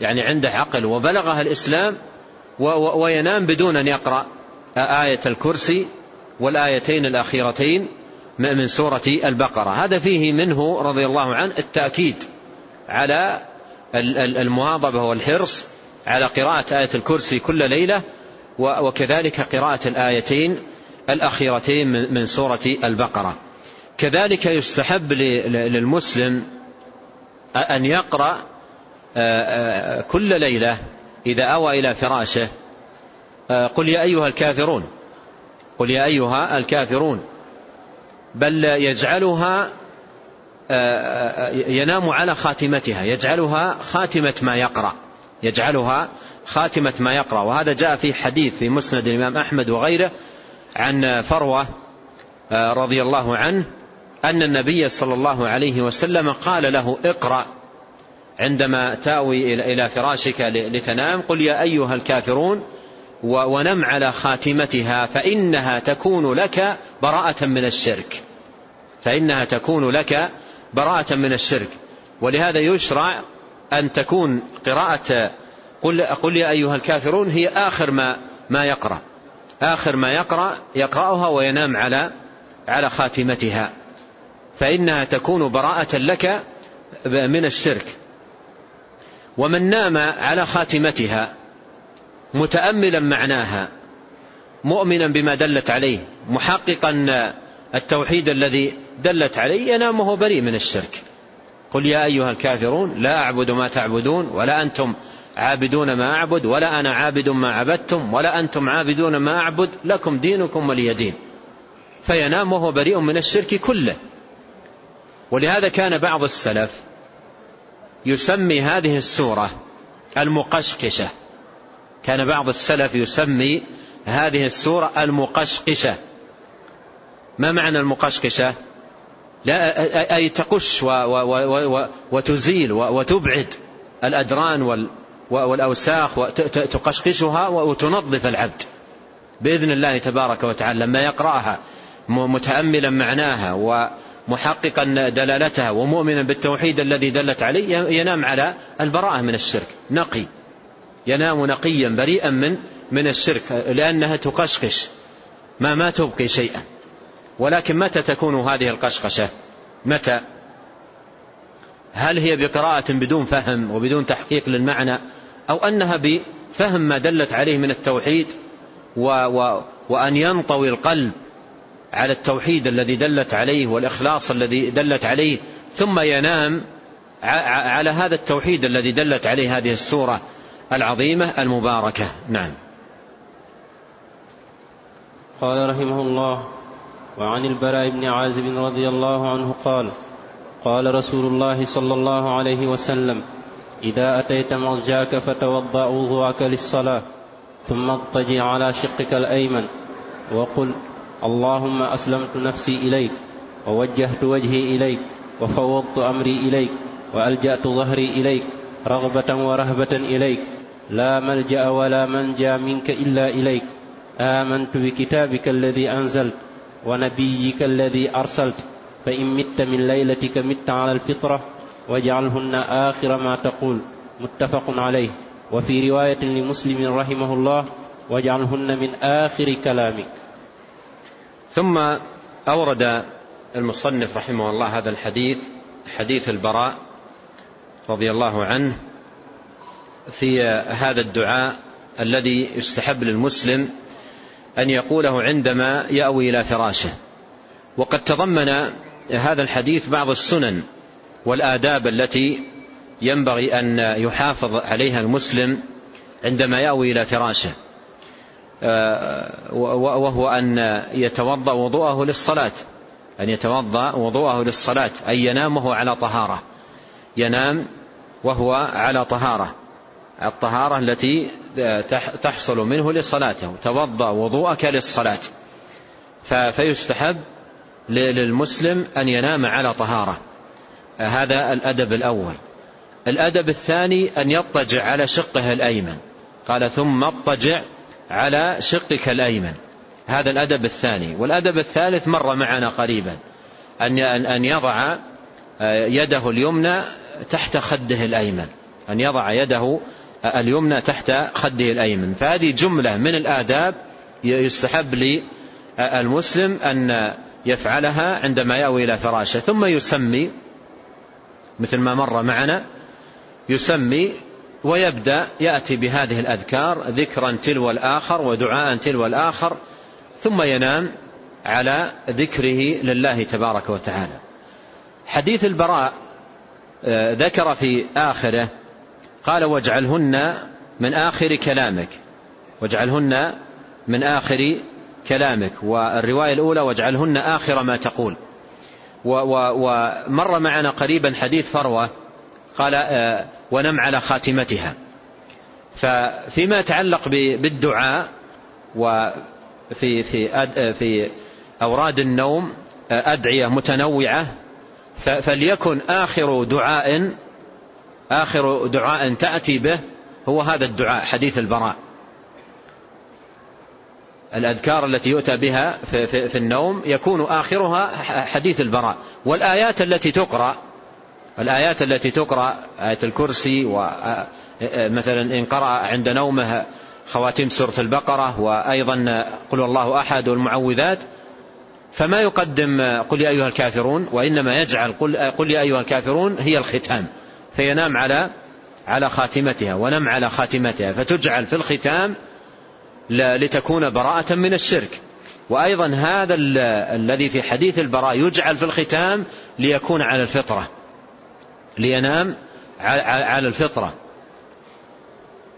يعني عنده عقل وبلغها الإسلام وينام بدون أن يقرأ آية الكرسي والآيتين الأخيرتين من سورة البقرة. هذا فيه منه رضي الله عنه التأكيد على المواظبة والحرص على قراءة آية الكرسي كل ليلة وكذلك قراءة الآيتين الأخيرتين من سورة البقرة. كذلك يستحب للمسلم أن يقرأ كل ليلة إذا أوى إلى فراشه. قل يا أيها الكافرون قل يا أيها الكافرون بل يجعلها ينام على خاتمتها يجعلها خاتمة ما يقرأ يجعلها خاتمة ما يقرأ. وهذا جاء في حديث في مسند الإمام أحمد وغيره عن فروة رضي الله عنه أن النبي صلى الله عليه وسلم قال له اقرأ عندما تأوي إلى فراشك لتنام قل يا أيها الكافرون ونم على خاتمتها فإنها تكون لك براءة من الشرك. فإنها تكون لك براءة من الشرك. ولهذا يشرع أن تكون قراءة قل, قل يا أيها الكافرون هي آخر ما ما يقرأ. آخر ما يقرأ يقرأها وينام على على خاتمتها. فإنها تكون براءة لك من الشرك. ومن نام على خاتمتها متأملا معناها مؤمنا بما دلت عليه محققا التوحيد الذي دلت عليه ينام وهو بريء من الشرك. قل يا أيها الكافرون لا أعبد ما تعبدون ولا أنتم عابدون ما أعبد ولا أنا عابد ما عبدتم ولا أنتم عابدون ما أعبد لكم دينكم ولي دين. فينام وهو بريء من الشرك كله. ولهذا كان بعض السلف يسمي هذه السورة المقشقشة. كان بعض السلف يسمي هذه السورة المقشقشة. ما معنى المقشقشة؟ لا أي تقش وتزيل وتبعد الأدران والأوساخ وتقشقشها وتنظف العبد بإذن الله تبارك وتعالى لما يقرأها متأملا معناها ومحققا دلالتها ومؤمنا بالتوحيد الذي دلت عليه ينام على البراءة من الشرك. نقي. ينام نقيا بريئا من من الشرك لأنها تقشقش. ما ما تبقي شيئا. ولكن متى تكون هذه القشقشة؟ متى؟ هل هي بقراءة بدون فهم وبدون تحقيق للمعنى أو أنها بفهم ما دلت عليه من التوحيد و و وأن ينطوي القلب على التوحيد الذي دلت عليه والإخلاص الذي دلت عليه ثم ينام على هذا التوحيد الذي دلت عليه هذه السورة العظيمة المباركة. نعم. قال رحمه الله وعن البراء بن عازب رضي الله عنه قال قال رسول الله صلى الله عليه وسلم إذا أتيت مرجاك فتوضأ وضوءك للصلاة ثم اضطجع على شقك الأيمن وقل اللهم أسلمت نفسي إليك ووجهت وجهي إليك وفوضت أمري إليك وألجأت ظهري إليك رغبة ورهبة إليك. لا ملجأ ولا منجأ منك إلا إليك. آمنت بكتابك الذي أنزلت ونبيك الذي أرسلت. فإن مت من ليلتك مت على الفطرة واجعلهن آخر ما تقول. متفق عليه. وفي رواية لمسلم رحمه الله واجعلهن من آخر كلامك. ثم أورد المصنف رحمه الله هذا الحديث حديث البراء رضي الله عنه في هذا الدعاء الذي يستحب للمسلم أن يقوله عندما يأوي إلى فراشه. وقد تضمن هذا الحديث بعض السنن والآداب التي ينبغي أن يحافظ عليها المسلم عندما يأوي إلى فراشه. وهو أن يتوضأ وضوءه للصلاة. أن يتوضأ وضوءه للصلاة. أي ينام وهو على طهارة. ينام وهو على طهارة. الطهارة التي تحصل منه لصلاته. توضأ وضوءك للصلاة. فيستحب للمسلم أن ينام على طهارة. هذا الأدب الأول. الأدب الثاني أن يضطجع على شقه الأيمن. قال ثم اضطجع على شقك الأيمن. هذا الأدب الثاني. والأدب الثالث مر معنا قريبا. أن يضع يده اليمنى تحت خده الأيمن. أن يضع يده اليمنى تحت خده الأيمن. فهذه جملة من الآداب يستحب للمسلم أن يفعلها عندما يأوي إلى فراشه. ثم يسمي مثل ما مر معنا يسمي ويبدأ يأتي بهذه الأذكار ذكرا تلو الآخر ودعاء تلو الآخر ثم ينام على ذكره لله تبارك وتعالى. حديث البراء آه، ذكر في آخره قال واجعلهن من آخر كلامك واجعلهن من آخر كلامك. والرواية الأولى واجعلهن آخر ما تقول. ومر معنا قريبا حديث فروة قال آه، ونم على خاتمتها. ففيما يتعلق بالدعاء وفي في آه، في أوراد النوم آه، أدعية متنوعة فليكن آخر دعاء آخر دعاء تأتي به هو هذا الدعاء حديث البراء. الأذكار التي يؤتى بها في, في, في النوم يكون آخرها حديث البراء. والآيات التي تقرأ الآيات التي تقرأ آية الكرسي ومثلا إن قرأ عند نومه خواتيم سورة البقرة وأيضا قل الله أحد والمعوذات فما يقدم قل يا أيها الكافرون وإنما يجعل قل, قل يا أيها الكافرون هي الختام فينام على على خاتمتها ونم على خاتمتها فتجعل في الختام لتكون براءة من الشرك. وأيضا هذا الذي في حديث البراء يجعل في الختام ليكون على الفطرة. لينام على الفطرة.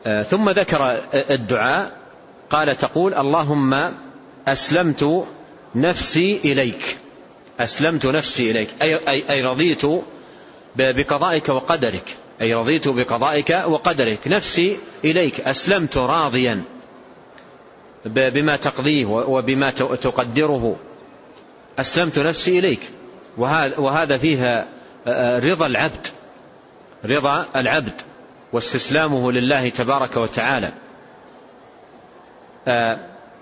آه، ثم ذكر الدعاء قال تقول اللهم أسلمت نفسي إليك. أسلمت نفسي إليك. أي, أي, أي رضيت بقضائك وقدرك. أي رضيت بقضائك وقدرك. نفسي إليك. أسلمت راضيا بما تقضيه وبما تقدره. أسلمت نفسي إليك. وهذا فيها رضا العبد. رضا العبد. واستسلامه لله تبارك وتعالى.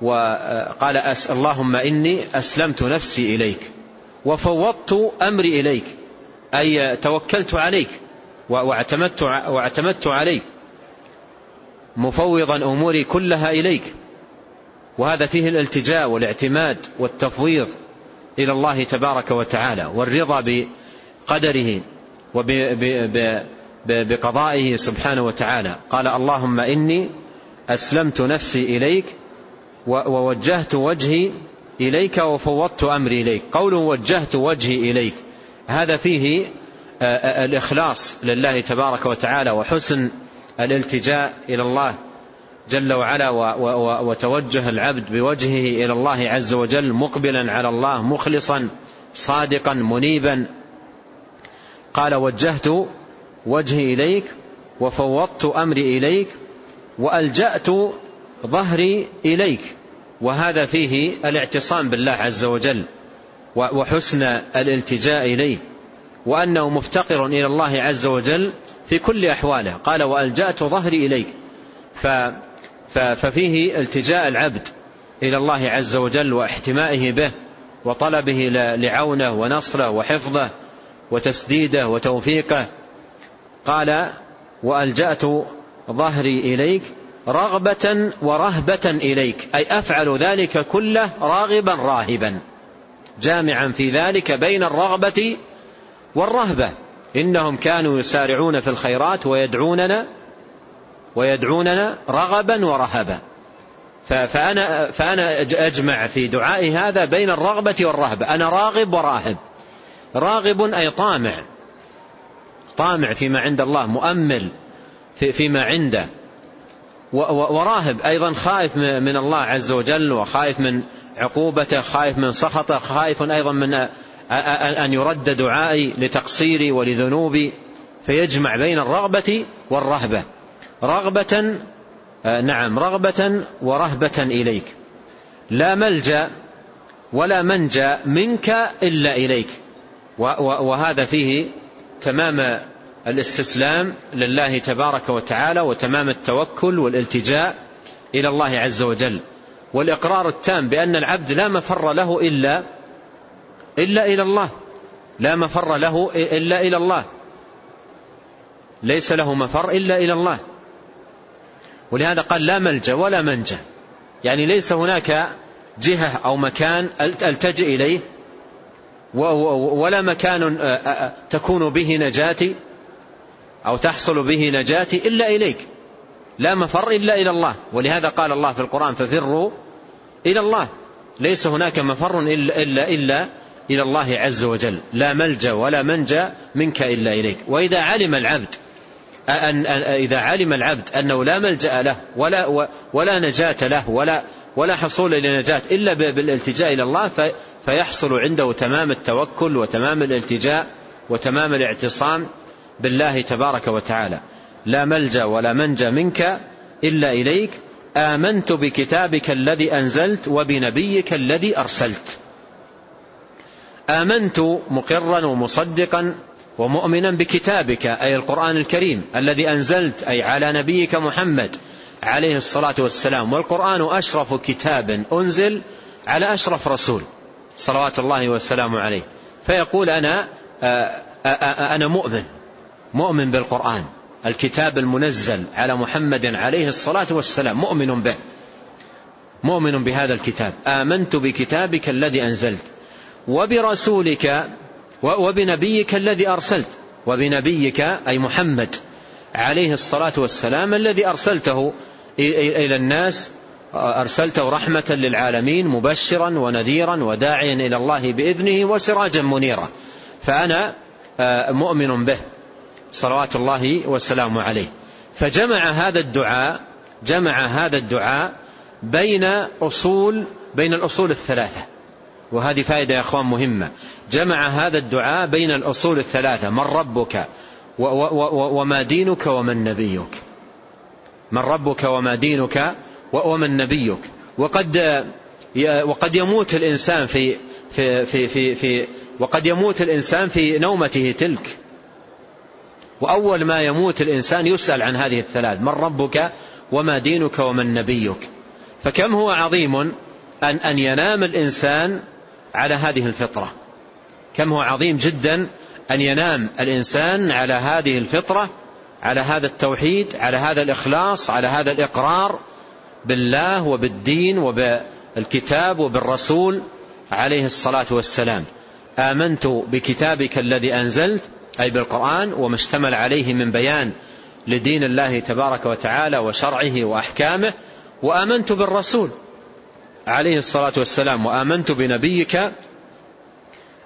وقال اللهم إني أسلمت نفسي إليك. وفوضت أمري إليك. أي توكلت عليك. واعتمدت, واعتمدت عليك. مفوضا أموري كلها إليك. وهذا فيه الالتجاء والإعتماد والتفويض إلى الله تبارك وتعالى. والرضا بقدره وبقضائه سبحانه وتعالى. قال اللهم إني أسلمت نفسي إليك ووجهت وجهي إليك وفوضت أمري إليك. قول وجهت وجهي إليك. هذا فيه الإخلاص لله تبارك وتعالى وحسن الالتجاء إلى الله جل وعلا وتوجه العبد بوجهه إلى الله عز وجل مقبلا على الله مخلصا صادقا منيبا قال وجهت وجهي إليك وفوضت أمري إليك وألجأت ظهري إليك. وهذا فيه الاعتصام بالله عز وجل وحسن الالتجاء إليه وأنه مفتقر إلى الله عز وجل في كل أحواله. قال وألجأت ظهري إليك. ففيه التجاء العبد إلى الله عز وجل واحتمائه به وطلبه لعونه ونصره وحفظه وتسديده وتوفيقه. قال وألجأت ظهري إليك رغبة ورهبة إليك أي أفعل ذلك كله راغبا راهبا. جامعا في ذلك بين الرغبة والرهبة. إنهم كانوا يسارعون في الخيرات ويدعوننا ويدعوننا رغبا ورهبا. فأنا, فأنا أجمع في دعائي هذا بين الرغبة والرهبة. أنا راغب وراهب. راغب أي طامع. طامع فيما عند الله مؤمل فيما عنده. وراهب أيضا خائف من الله عز وجل وخائف من عقوبته خائف من سخطه خائف أيضا من أن يرد دعائي لتقصيري ولذنوبي. فيجمع بين الرغبة والرهبة. رغبة نعم رغبة ورهبة إليك. لا ملجأ ولا منجى منك إلا إليك. وهذا فيه تمام الاستسلام لله تبارك وتعالى وتمام التوكل والالتجاء إلى الله عز وجل. والإقرار التام بأن العبد لا مفر له إلا إلا إلى الله. لا مفر له إلا إلى الله. ليس له مفر إلا إلى الله. ولهذا قال لا ملجأ ولا منجأ. يعني ليس هناك جهة أو مكان ألتجئ إليه ولا مكان تكون به نجاتي أو تحصل به نجاتي إلا إليك. لا مفر إلا إلى الله. ولهذا قال الله في القرآن ففروا إلى الله. ليس هناك مفر إلا, إلا, إلا إلى الله عز وجل. لا ملجأ ولا منجأ منك إلا إليك. وإذا علم العبد أن إذا علم العبد أنه لا ملجأ له ولا, ولا نجاة له ولا, ولا حصول لنجاة إلا بالالتجاء إلى الله فيحصل عنده تمام التوكل وتمام الالتجاء وتمام الاعتصام بالله تبارك وتعالى. لا ملجأ ولا منجأ منك إلا إليك. آمنت بكتابك الذي أنزلت وبنبيك الذي أرسلت. آمنت مقرا ومصدقا ومؤمنا بكتابك أي القرآن الكريم الذي أنزلت أي على نبيك محمد عليه الصلاة والسلام. والقرآن أشرف كتاب أنزل على أشرف رسول. صلوات الله وسلامه عليه. فيقول أنا أنا مؤمن مؤمن بالقرآن الكتاب المنزل على محمد عليه الصلاة والسلام مؤمن به مؤمن بهذا الكتاب. آمنت بكتابك الذي أنزلت وبرسولك وبنبيك الذي أرسلت وبنبيك أي محمد عليه الصلاة والسلام الذي أرسلته إلى الناس أرسلته رحمة للعالمين مبشرا ونذيرا وداعيا إلى الله بإذنه وسراجا منيرا. فأنا مؤمن به. صلوات الله وسلامه عليه. فجمع هذا الدعاء جمع هذا الدعاء بين أصول بين الأصول الثلاثة. وهذه فائدة يا أخوان مهمة. جمع هذا الدعاء بين الأصول الثلاثة. من ربك وما دينك ومن نبيك. من ربك وما دينك ومن نبيك. وقد وقد يموت الإنسان في في في في, في وقد يموت الإنسان في نومته تلك. وأول ما يموت الإنسان يسأل عن هذه الثلاث من ربك وما دينك ومن نبيك. فكم هو عظيم أن, أن ينام الإنسان على هذه الفطرة. كم هو عظيم جدا أن ينام الإنسان على هذه الفطرة على هذا التوحيد على هذا الإخلاص على هذا الإقرار. بالله وبالدين وبالكتاب وبالرسول عليه الصلاة والسلام. آمنت بكتابك الذي أنزلت أي بالقرآن وما اشتمل عليه من بيان لدين الله تبارك وتعالى وشرعه وأحكامه وآمنت بالرسول عليه الصلاة والسلام وآمنت بنبيك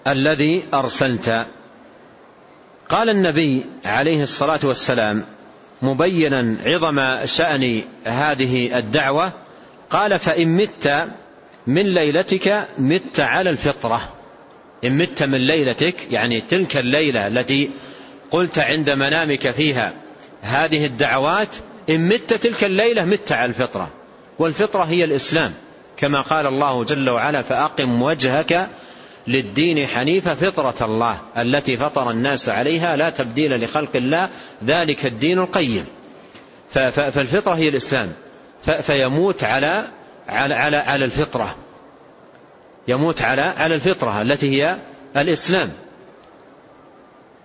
الذي أرسلت. قال النبي عليه الصلاة والسلام مبينا عظم شأن هذه الدعوة. قال فإن مت من ليلتك مت على الفطرة. إن مت من ليلتك يعني تلك الليلة التي قلت عند منامك فيها هذه الدعوات إن مت تلك الليلة مت على الفطرة. والفطرة هي الإسلام. كما قال الله جل وعلا فأقم وجهك للدين حنيفة فطرة الله التي فطر الناس عليها لا تبديل لخلق الله ذلك الدين القيم. فالفطرة هي الإسلام. فيموت على على على على الفطرة. يموت على على الفطرة التي هي الإسلام.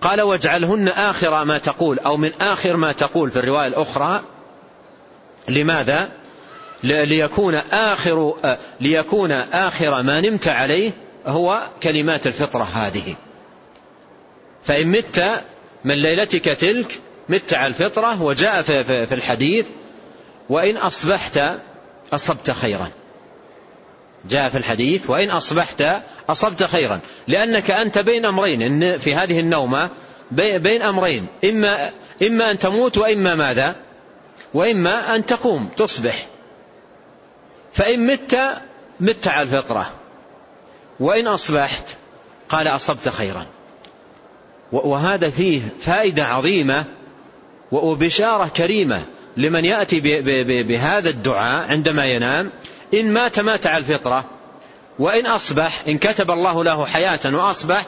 قال واجعلهن آخر ما تقول أو من آخر ما تقول في الرواية الأخرى. لماذا؟ ليكون آخر ليكون آخر ما نمت عليه هو كلمات الفطرة هذه. فإن مت من ليلتك تلك مت على الفطرة وجاء في الحديث وإن أصبحت أصبت خيرا. جاء في الحديث وإن أصبحت أصبت خيرا. لأنك أنت بين أمرين في هذه النومة بين أمرين. إما, إما أن تموت وإما ماذا؟ وإما أن تقوم تصبح. فإن مت مت على الفطرة. وإن أصبحت؟ قال أصبت خيرا. وهذا فيه فائدة عظيمة وبشارة كريمة لمن يأتي بهذا الدعاء عندما ينام. إن مات مات على الفطرة وإن أصبح إن كتب الله له حياة وأصبح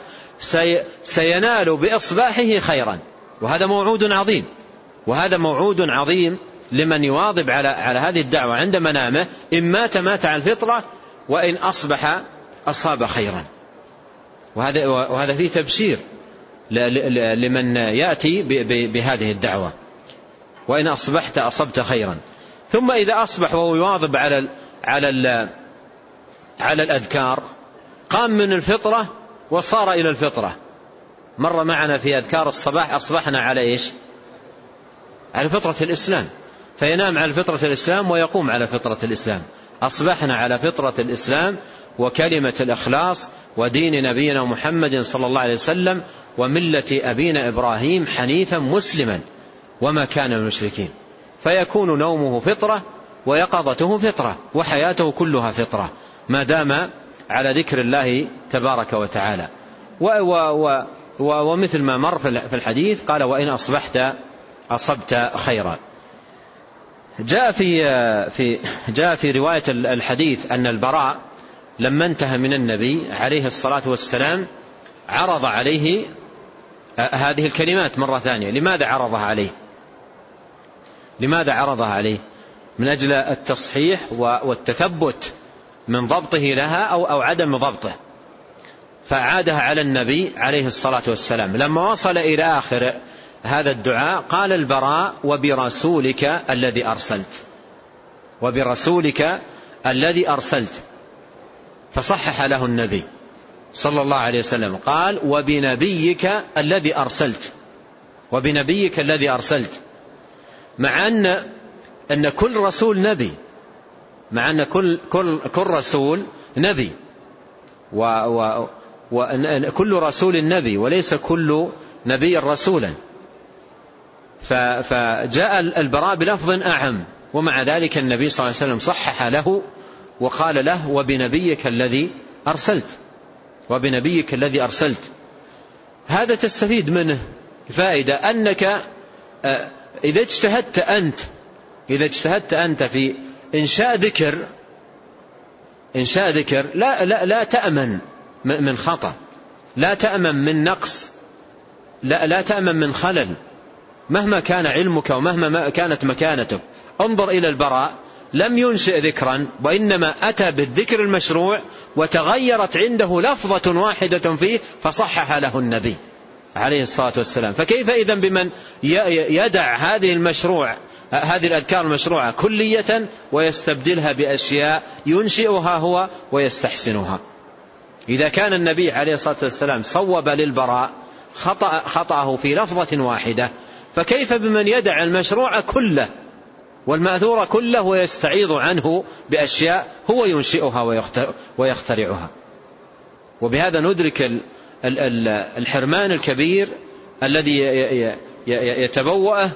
سينال بإصباحه خيرا. وهذا موعود عظيم. وهذا موعود عظيم لمن يواظب على على هذه الدعوة عند منامه إن مات مات على الفطرة وإن أصبح أصاب خيرا. وهذا وهذا فيه تبشير لمن يأتي بهذه الدعوة. وإن أصبحت أصبت خيرا. ثم إذا أصبح وهو يواظب على على على الأذكار قام من الفطرة وصار إلى الفطرة. مر معنا في أذكار الصباح أصبحنا على إيش؟ على فطرة الإسلام. فينام على فطرة الإسلام ويقوم على فطرة الإسلام. أصبحنا على فطرة الإسلام وكلمة الإخلاص ودين نبينا محمد صلى الله عليه وسلم وملة أبينا إبراهيم حنيفا مسلما وما كان من المشركين. فيكون نومه فطرة ويقظته فطرة وحياته كلها فطرة ما دام على ذكر الله تبارك وتعالى. و و و ومثل ما مر في الحديث قال وإن أصبحت أصبت خيرا. جاء في في جاء في رواية الحديث أن البراء لما انتهى من النبي عليه الصلاة والسلام عرض عليه هذه الكلمات مرة ثانية. لماذا عرضها عليه؟ لماذا عرضها عليه؟ من أجل التصحيح والتثبت من ضبطه لها أو, أو عدم ضبطه. فعادها على النبي عليه الصلاة والسلام. لما وصل إلى آخر هذا الدعاء قال البراء وبرسولك الذي أرسلت. وبرسولك الذي أرسلت. فصحح له النبي صلى الله عليه وسلم قال وبنبيك الذي أرسلت وبنبيك الذي أرسلت. مع أن أن كل رسول نبي مع أن كل, كل, كل رسول نبي و و وكل رسول نبي وليس كل نبي رسولا. فجاء البراء بلفظ أعم ومع ذلك النبي صلى الله عليه وسلم صحح له وقال له وبنبيك الذي أرسلت وبنبيك الذي أرسلت. هذا تستفيد منه فائدة أنك آه، إذا اجتهدت أنت إذا اجتهدت أنت في إنشاء ذكر إنشاء ذكر لا, لا, لا تأمن من خطأ لا تأمن من نقص لا, لا تأمن من خلل. مهما كان علمك ومهما كانت مكانتك انظر إلى البراء لم ينشئ ذكرا وإنما أتى بالذكر المشروع وتغيرت عنده لفظة واحدة فيه فصحح له النبي عليه الصلاة والسلام. فكيف إذا بمن يدع هذه المشروع هذه الأذكار المشروعة كلية ويستبدلها بأشياء ينشئها هو ويستحسنها. إذا كان النبي عليه الصلاة والسلام صوب للبراء خطأ خطأه في لفظة واحدة فكيف بمن يدع المشروع كله؟ والمأثور كله ويستعيض عنه بأشياء هو ينشئها ويخترعها. وبهذا ندرك الحرمان الكبير الذي يتبوأه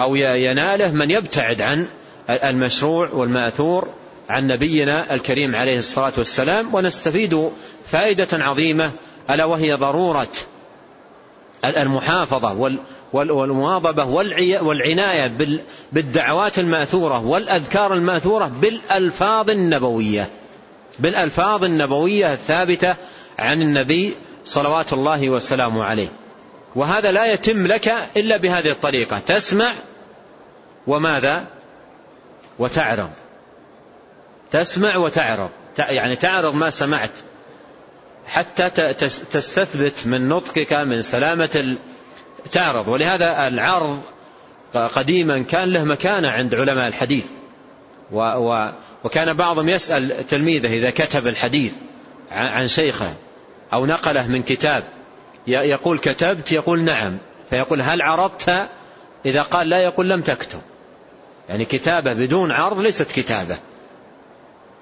أو يناله من يبتعد عن المشروع والمأثور عن نبينا الكريم عليه الصلاة والسلام. ونستفيد فائدة عظيمة ألا وهي ضرورة المحافظة والمواظبة والعناية بالدعوات المأثورة والأذكار المأثورة بالألفاظ النبوية. بالألفاظ النبوية الثابتة عن النبي صلوات الله وسلامه عليه. وهذا لا يتم لك إلا بهذه الطريقة. تسمع وماذا؟ وتعرض. تسمع وتعرض. يعني تعرض ما سمعت. حتى تستثبت من نطقك من سلامة تعرض. ولهذا العرض قديما كان له مكانة عند علماء الحديث. وكان بعضهم يسأل تلميذه إذا كتب الحديث عن شيخه أو نقله من كتاب. يقول كتبت يقول نعم. فيقول هل عرضت؟ إذا قال لا يقول لم تكتب. يعني كتابة بدون عرض ليست كتابة.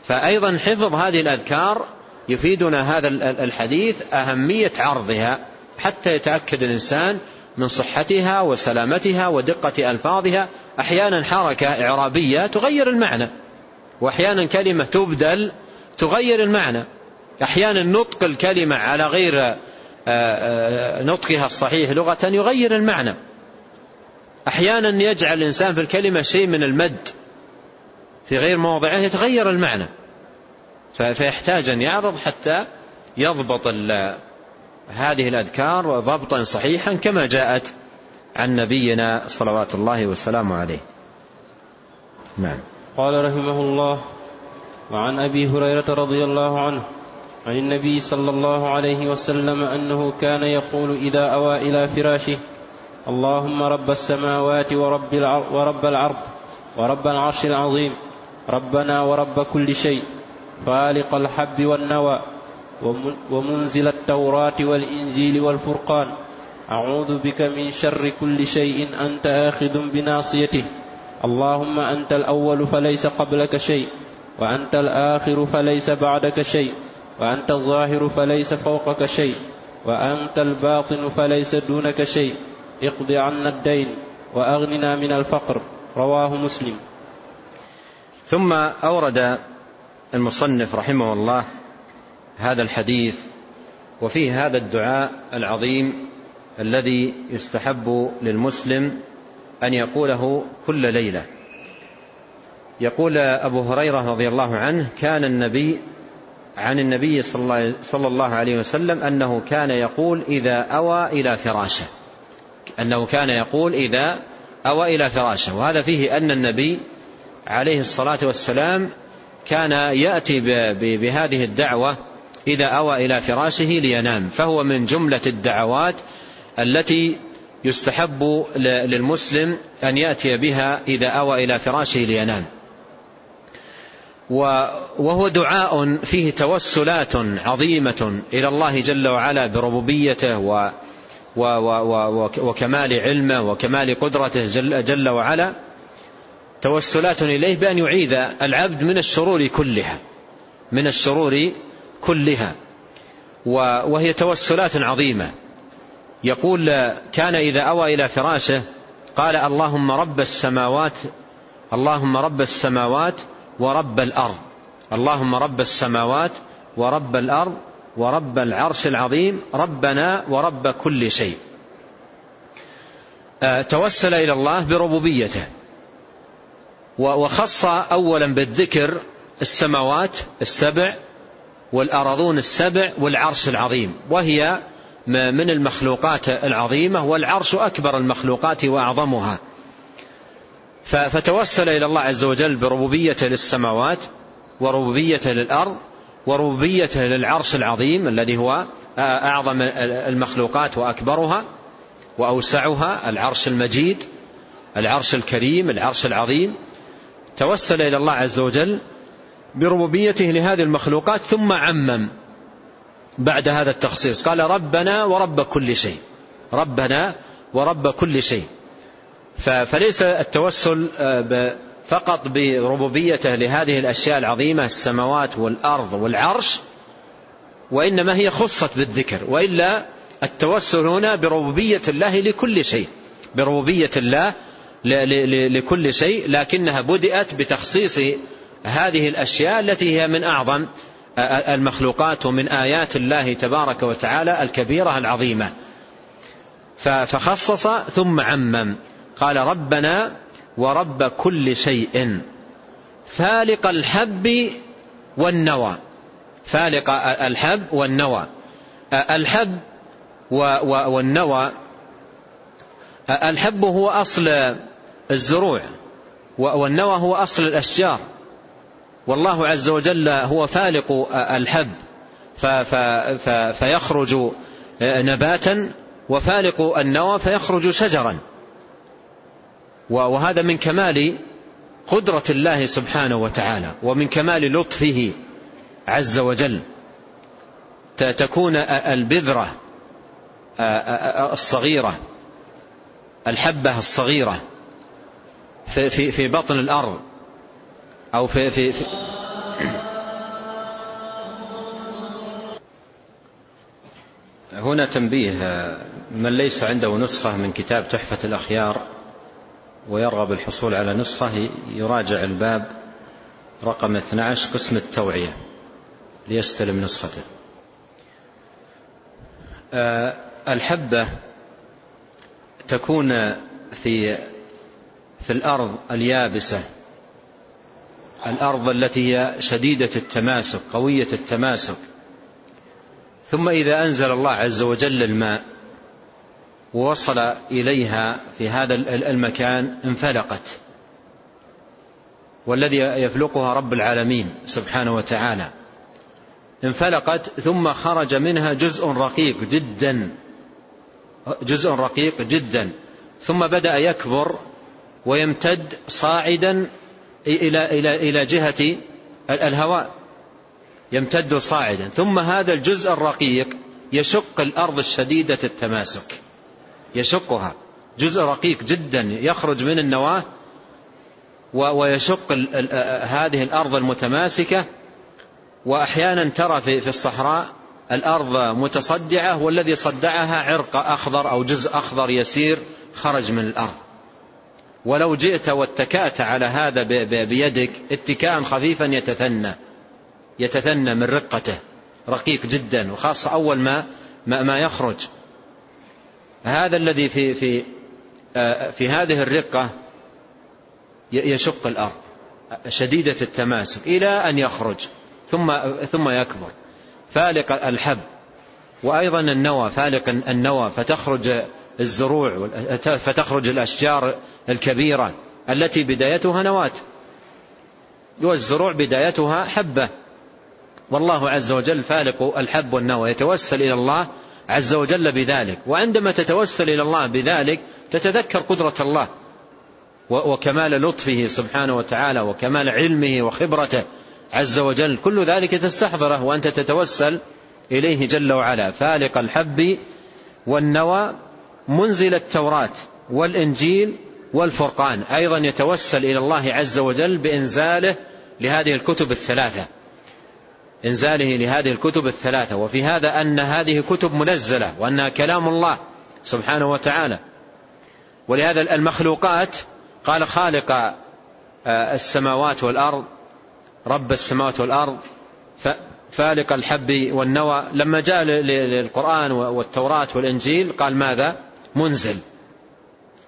فأيضا حفظ هذه الأذكار يفيدنا هذا الحديث أهمية عرضها حتى يتأكد الإنسان من صحتها وسلامتها ودقة ألفاظها. أحيانا حركة إعرابية تغير المعنى وأحيانا كلمة تبدل تغير المعنى. أحيانا نطق الكلمة على غير آه، آه، نطقها الصحيح لغة يغير المعنى. أحيانا يجعل الإنسان في الكلمة شيء من المد في غير موضعه يتغير المعنى. فيحتاج أن يعرض حتى يضبط هذه الأذكار ضبطا صحيحا كما جاءت عن نبينا صلوات الله وسلامه عليه. نعم. قال رحمه الله وعن أبي هريرة رضي الله عنه عن النبي صلى الله عليه وسلم أنه كان يقول إذا أوى إلى فراشه اللهم رب السماوات ورب العرض, ورب العرض ورب العرش العظيم ربنا ورب كل شيء فالق الحب والنوى ومنزل التوراة والإنجيل والفرقان. أعوذ بك من شر كل شيء أنت آخذ بناصيته. اللهم أنت الأول فليس قبلك شيء وأنت الآخر فليس بعدك شيء وأنت الظاهر فليس فوقك شيء وأنت الباطن فليس دونك شيء. اقض عنا الدين وأغننا من الفقر. رواه مسلم. ثم أورد المصنف رحمه الله هذا الحديث وفيه هذا الدعاء العظيم الذي يستحب للمسلم أن يقوله كل ليلة. يقول أبو هريرة رضي الله عنه كان النبي عن النبي صلى الله عليه وسلم أنه كان يقول إذا أوى إلى فراشه. أنه كان يقول إذا أوى إلى فراشه. وهذا فيه أن النبي عليه الصلاة والسلام كان يأتي بهذه الدعوة إذا أوى إلى فراشه لينام فهو من جملة الدعوات التي يستحب للمسلم أن يأتي بها إذا أوى إلى فراشه لينام. وهو دعاء فيه توسلات عظيمة إلى الله جل وعلا بربوبيته و وكمال علمه وكمال قدرته جل, جل وعلا توسلات إليه بأن يعيذ العبد من الشرور كلها من الشرور كلها. وهي توسلات عظيمة. يقول كان إذا أوى إلى فراشه قال اللهم رب السماوات اللهم رب السماوات ورب الأرض. اللهم رب السماوات ورب الأرض ورب العرش العظيم ربنا ورب كل شيء. آه، توسل إلى الله بربوبيته. وخص أولا بالذكر السماوات السبع والأرضون السبع والعرش العظيم وهي من المخلوقات العظيمة والعرش أكبر المخلوقات وأعظمها. فتوسل إلى الله عز وجل بربوبيته للسماوات وربوبيته للأرض وربوبيته للعرش العظيم الذي هو أعظم المخلوقات وأكبرها وأوسعها العرش المجيد العرش الكريم العرش العظيم. توسل إلى الله عز وجل بربوبيته لهذه المخلوقات ثم عمم بعد هذا التخصيص. قال ربنا ورب كل شيء. ربنا ورب كل شيء. فليس التوسل آه، فقط بربوبيته لهذه الأشياء العظيمة السماوات والأرض والعرش وإنما هي خصت بالذكر. وإلا التوسل هنا بربوبية الله لكل شيء. بربوبية الله لكل شيء لكنها بدأت بتخصيص هذه الأشياء التي هي من أعظم المخلوقات ومن آيات الله تبارك وتعالى الكبيرة العظيمة. فخصص ثم عمم. قال ربنا ورب كل شيء. فالق الحب والنوى. فالق الحب والنوى. الحب والنوى. الحب هو أصل الزروع. والنوى هو أصل الأشجار. والله عز وجل هو فالق الحب فيخرج نباتا وفالق النوى فيخرج شجرا. وهذا من كمال قدرة الله سبحانه وتعالى ومن كمال لطفه عز وجل. تكون البذرة الصغيرة الحبة الصغيرة في, بطن الأرض. أو في, في, في هنا تنبيه من ليس عنده نسخة من كتاب تحفة الأخيار ويرغب الحصول على نسخة يراجع الباب رقم 12 قسم التوعية ليستلم نسخته. آه، الحبة تكون في في الأرض اليابسة. الأرض التي هي شديدة التماسك قوية التماسك. ثم إذا أنزل الله عز وجل الماء ووصل إليها في هذا المكان انفلقت. والذي يفلقها رب العالمين سبحانه وتعالى. انفلقت ثم خرج منها جزء رقيق جدا. جزء رقيق جدا. ثم بدأ يكبر ويمتد صاعدا إلى إلى إلى جهة الهواء يمتد صاعدا. ثم هذا الجزء الرقيق يشق الأرض الشديدة التماسك. يشقها. جزء رقيق جدا يخرج من النواة ويشق هذه الأرض المتماسكة. وأحيانا ترى في الصحراء الأرض متصدعة والذي صدعها عرق أخضر أو جزء أخضر يسير خرج من الأرض. ولو جئت واتكأت على هذا بيدك اتكاء خفيفا يتثنى. يتثنى من رقته. رقيق جدا وخاصة أول ما ما يخرج. هذا الذي في في آه، في هذه الرقة يشق الأرض. شديدة التماسك. إلى أن يخرج. ثم, ثم يكبر. فالق الحب. وأيضا النوى. فالق النوى. فتخرج الزروع فتخرج الأشجار الكبيرة التي بدايتها نواة والزروع بدايتها حبة. والله عز وجل فالق الحب والنوى يتوسل إلى الله عز وجل بذلك. وعندما تتوسل إلى الله بذلك تتذكر قدرة الله وكمال لطفه سبحانه وتعالى وكمال علمه وخبرته عز وجل. كل ذلك تستحضره وأنت تتوسل إليه جل وعلا. فالق الحب والنوى منزل التوراة والإنجيل والفرقان أيضا يتوسل إلى الله عز وجل بإنزاله لهذه الكتب الثلاثة. إنزاله لهذه الكتب الثلاثة. وفي هذا أن هذه كتب منزلة وأنها كلام الله سبحانه وتعالى. ولهذا المخلوقات قال خالق آه، السماوات والأرض رب السماوات والأرض فالق الحب والنوى. لما جاء للقرآن والتوراة والإنجيل قال ماذا؟ منزل.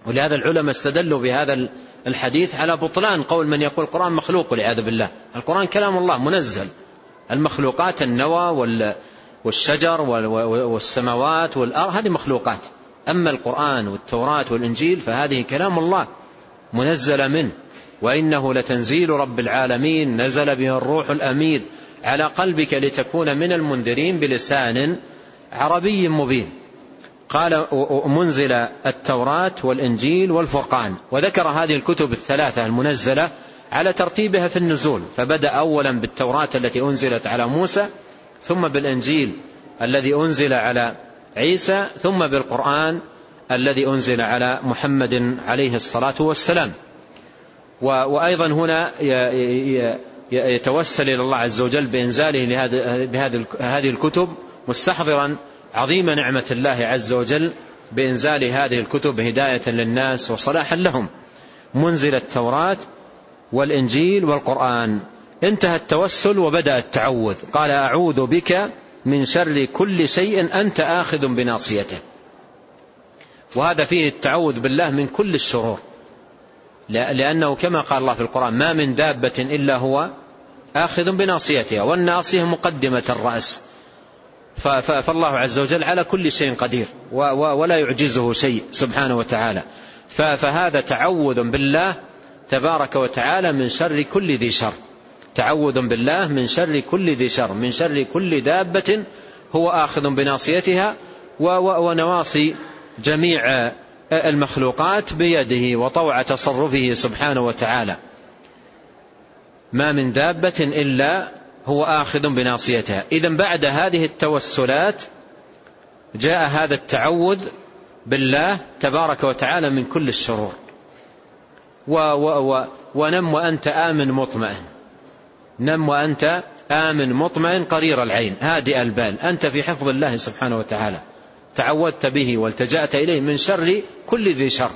ولهذا العلماء استدلوا بهذا الحديث على بطلان قول من يقول القرآن مخلوق والعياذ بالله. القرآن كلام الله منزل. المخلوقات النوى والشجر والسماوات والأرض هذه مخلوقات. أما القرآن والتوراة والإنجيل فهذه كلام الله منزل منه. وإنه لتنزيل رب العالمين نزل به الروح الأمين على قلبك لتكون من المنذرين بلسان عربي مبين. قال منزل التوراة والإنجيل والفرقان. وذكر هذه الكتب الثلاثة المنزلة على ترتيبها في النزول. فبدأ أولا بالتوراة التي أنزلت على موسى ثم بالإنجيل الذي أنزل على عيسى ثم بالقرآن الذي أنزل على محمد عليه الصلاة والسلام. وأيضا هنا يتوسل إلى الله عز وجل بإنزاله بهذه الكتب مستحضرا عظيم نعمة الله عز وجل بإنزال هذه الكتب هداية للناس وصلاحا لهم. منزل التوراة والإنجيل والقرآن. انتهى التوسل وبدأ التعوذ. قال أعوذ بك من شر كل شيء أنت آخذ بناصيته. وهذا فيه التعوذ بالله من كل الشرور. لأنه كما قال الله في القرآن ما من دابة إلا هو آخذ بناصيتها والناصية مقدمة الرأس. فالله عز وجل على كل شيء قدير ولا يعجزه شيء سبحانه وتعالى. فهذا تعوذ بالله تبارك وتعالى من شر كل ذي شر. تعوذ بالله من شر كل ذي شر من شر كل دابة هو آخذ بناصيتها ونواصي جميع المخلوقات بيده وطوع تصرفه سبحانه وتعالى. ما من دابة إلا هو آخذ بناصيتها. إذا بعد هذه التوسلات جاء هذا التعوذ بالله تبارك وتعالى من كل الشرور. و و و ونم وأنت آمن مطمئن. نم وأنت آمن مطمئن قرير العين. هادئ البال. أنت في حفظ الله سبحانه وتعالى. تعودت به والتجأت إليه من شر كل ذي شر.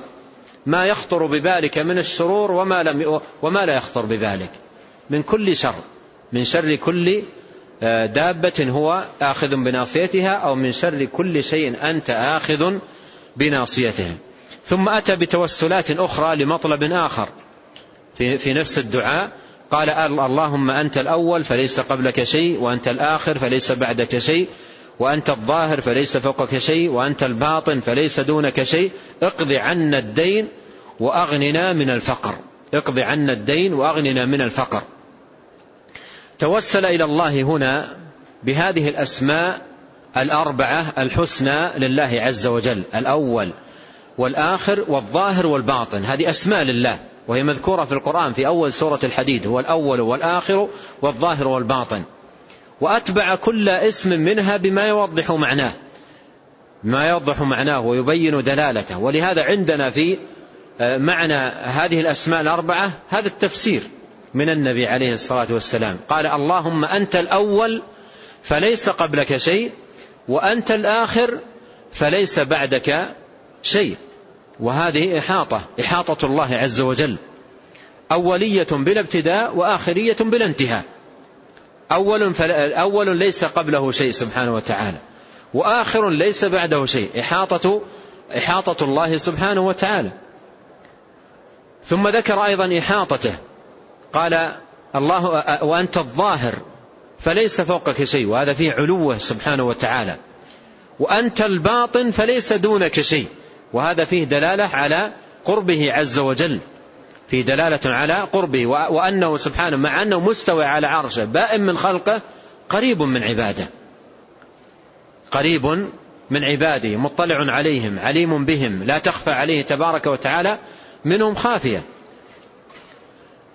ما يخطر ببالك من الشرور وما, لم وما لا يخطر ببالك. من كل شر. من شر كل آه، دابة هو آخذ بناصيتها أو من شر كل شيء أنت آخذ بناصيته. ثم أتى بتوسلات أخرى لمطلب آخر في, في نفس الدعاء. قال اللهم أنت الأول فليس قبلك شيء وأنت الآخر فليس بعدك شيء وأنت الظاهر فليس فوقك شيء وأنت الباطن فليس دونك شيء اقض عنا الدين وأغننا من الفقر. اقض عنا الدين وأغننا من الفقر. توسل إلى الله هنا بهذه الأسماء الأربعة الحسنى لله عز وجل الأول والآخر والظاهر والباطن هذه أسماء لله وهي مذكورة في القرآن في أول سورة الحديد هو الأول والآخر والظاهر والباطن. وأتبع كل اسم منها بما يوضح معناه ما يوضح معناه ويبين دلالته ولهذا عندنا في آه، معنى هذه الأسماء الأربعة هذا التفسير. من النبي عليه الصلاة والسلام. قال اللهم أنت الأول فليس قبلك شيء وأنت الآخر فليس بعدك شيء. وهذه إحاطة إحاطة الله عز وجل. أولية بلا ابتداء وآخرية بلا انتهاء. أول, أول ليس قبله شيء سبحانه وتعالى وآخر ليس بعده شيء. إحاطة, إحاطة الله سبحانه وتعالى. ثم ذكر أيضا إحاطته. قال الله وأنت الظاهر فليس فوقك شيء وهذا فيه علوة سبحانه وتعالى. وأنت الباطن فليس دونك شيء. وهذا فيه دلالة على قربه عز وجل. فيه دلالة على قربه وأنه سبحانه مع أنه مستوى على عرشه بائن من خلقه قريب من عباده. قريب من عباده مطلع عليهم عليم بهم لا تخفى عليه تبارك وتعالى منهم خافية.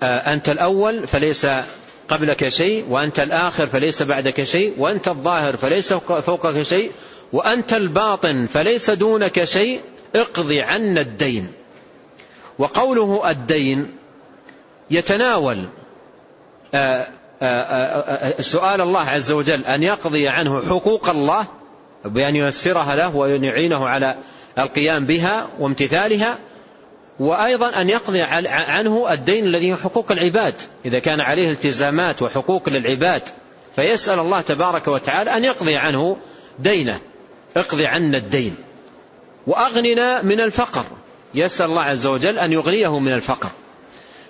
أنت الأول فليس قبلك شيء وأنت الآخر فليس بعدك شيء وأنت الظاهر فليس فوقك شيء وأنت الباطن فليس دونك شيء اقضي عنا الدين. وقوله الدين يتناول سؤال الله عز وجل أن يقضي عنه حقوق الله بأن ييسرها له وأن يعينه على القيام بها وامتثالها وأيضا أن يقضي عنه الدين الذي هو حقوق العباد. إذا كان عليه التزامات وحقوق للعباد فيسأل الله تبارك وتعالى أن يقضي عنه دينه. اقضي عنا الدين. وأغننا من الفقر. يسأل الله عز وجل أن يغنيه من الفقر.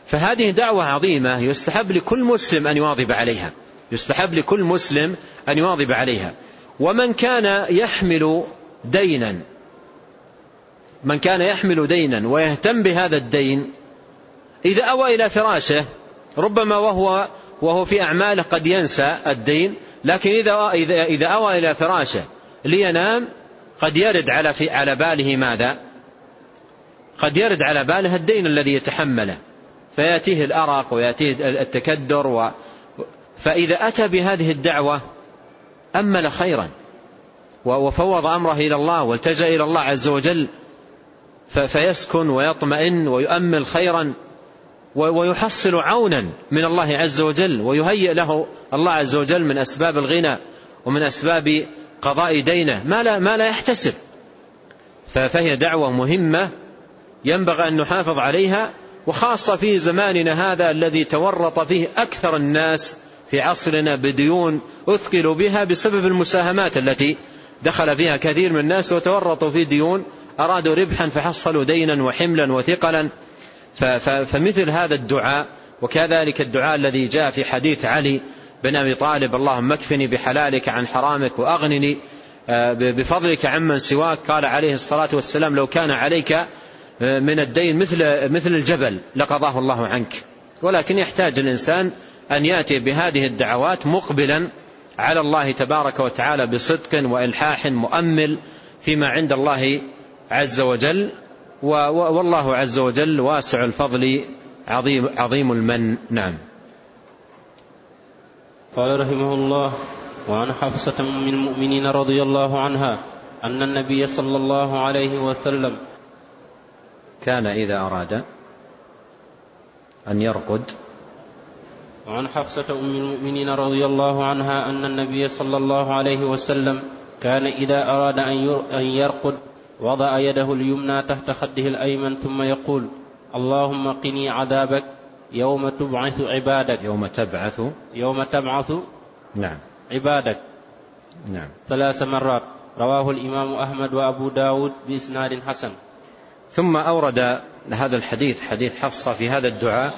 فهذه دعوة عظيمة يستحب لكل مسلم أن يواظب عليها. يستحب لكل مسلم أن يواظب عليها. ومن كان يحمل دينا من كان يحمل دينا ويهتم بهذا الدين إذا أوى إلى فراشه ربما وهو وهو في أعماله قد ينسى الدين لكن إذا إذا أوى إلى فراشه لينام قد يرد على في على باله ماذا؟ قد يرد على باله الدين الذي يتحمله فيأتيه الأرق ويأتيه التكدر و فإذا أتى بهذه الدعوة أمل خيرا وفوض أمره إلى الله والتجأ إلى الله عز وجل فيسكن ويطمئن ويؤمل خيرا ويحصل عونا من الله عز وجل ويهيئ له الله عز وجل من أسباب الغنى ومن أسباب قضاء دينه ما لا, ما لا يحتسب. فهي دعوة مهمة ينبغي أن نحافظ عليها وخاصة في زماننا هذا الذي تورط فيه أكثر الناس في عصرنا بديون أثقلوا بها بسبب المساهمات التي دخل فيها كثير من الناس وتورطوا في ديون أرادوا ربحا فحصلوا دينا وحملا وثقلا. فمثل هذا الدعاء وكذلك الدعاء الذي جاء في حديث علي بن أبي طالب اللهم اكفني بحلالك عن حرامك وأغنني آه، بفضلك عمن سواك. قال عليه الصلاة والسلام لو كان عليك آه، من الدين مثل مثل الجبل لقضاه الله عنك. ولكن يحتاج الإنسان أن يأتي بهذه الدعوات مقبلا على الله تبارك وتعالى بصدق وإلحاح مؤمل فيما عند الله عز وجل والله عز وجل واسع الفضل عظيم, عظيم المن. نعم. قال رحمه الله وعن حفصة من المؤمنين رضي الله عنها أن النبي صلى الله عليه وسلم كان إذا أراد أن يرقد. وعن حفصة أم المؤمنين رضي الله عنها أن النبي صلى الله عليه وسلم كان إذا أراد أن يرقد وضع يده اليمنى تحت خده الأيمن ثم يقول اللهم قني عذابك يوم تبعث عبادك. يوم تبعث؟ يوم تبعث نعم. عبادك. نعم. ثلاث مرات. رواه الإمام أحمد وأبو داود بإسناد حسن. ثم أورد هذا الحديث حديث حفصة في هذا الدعاء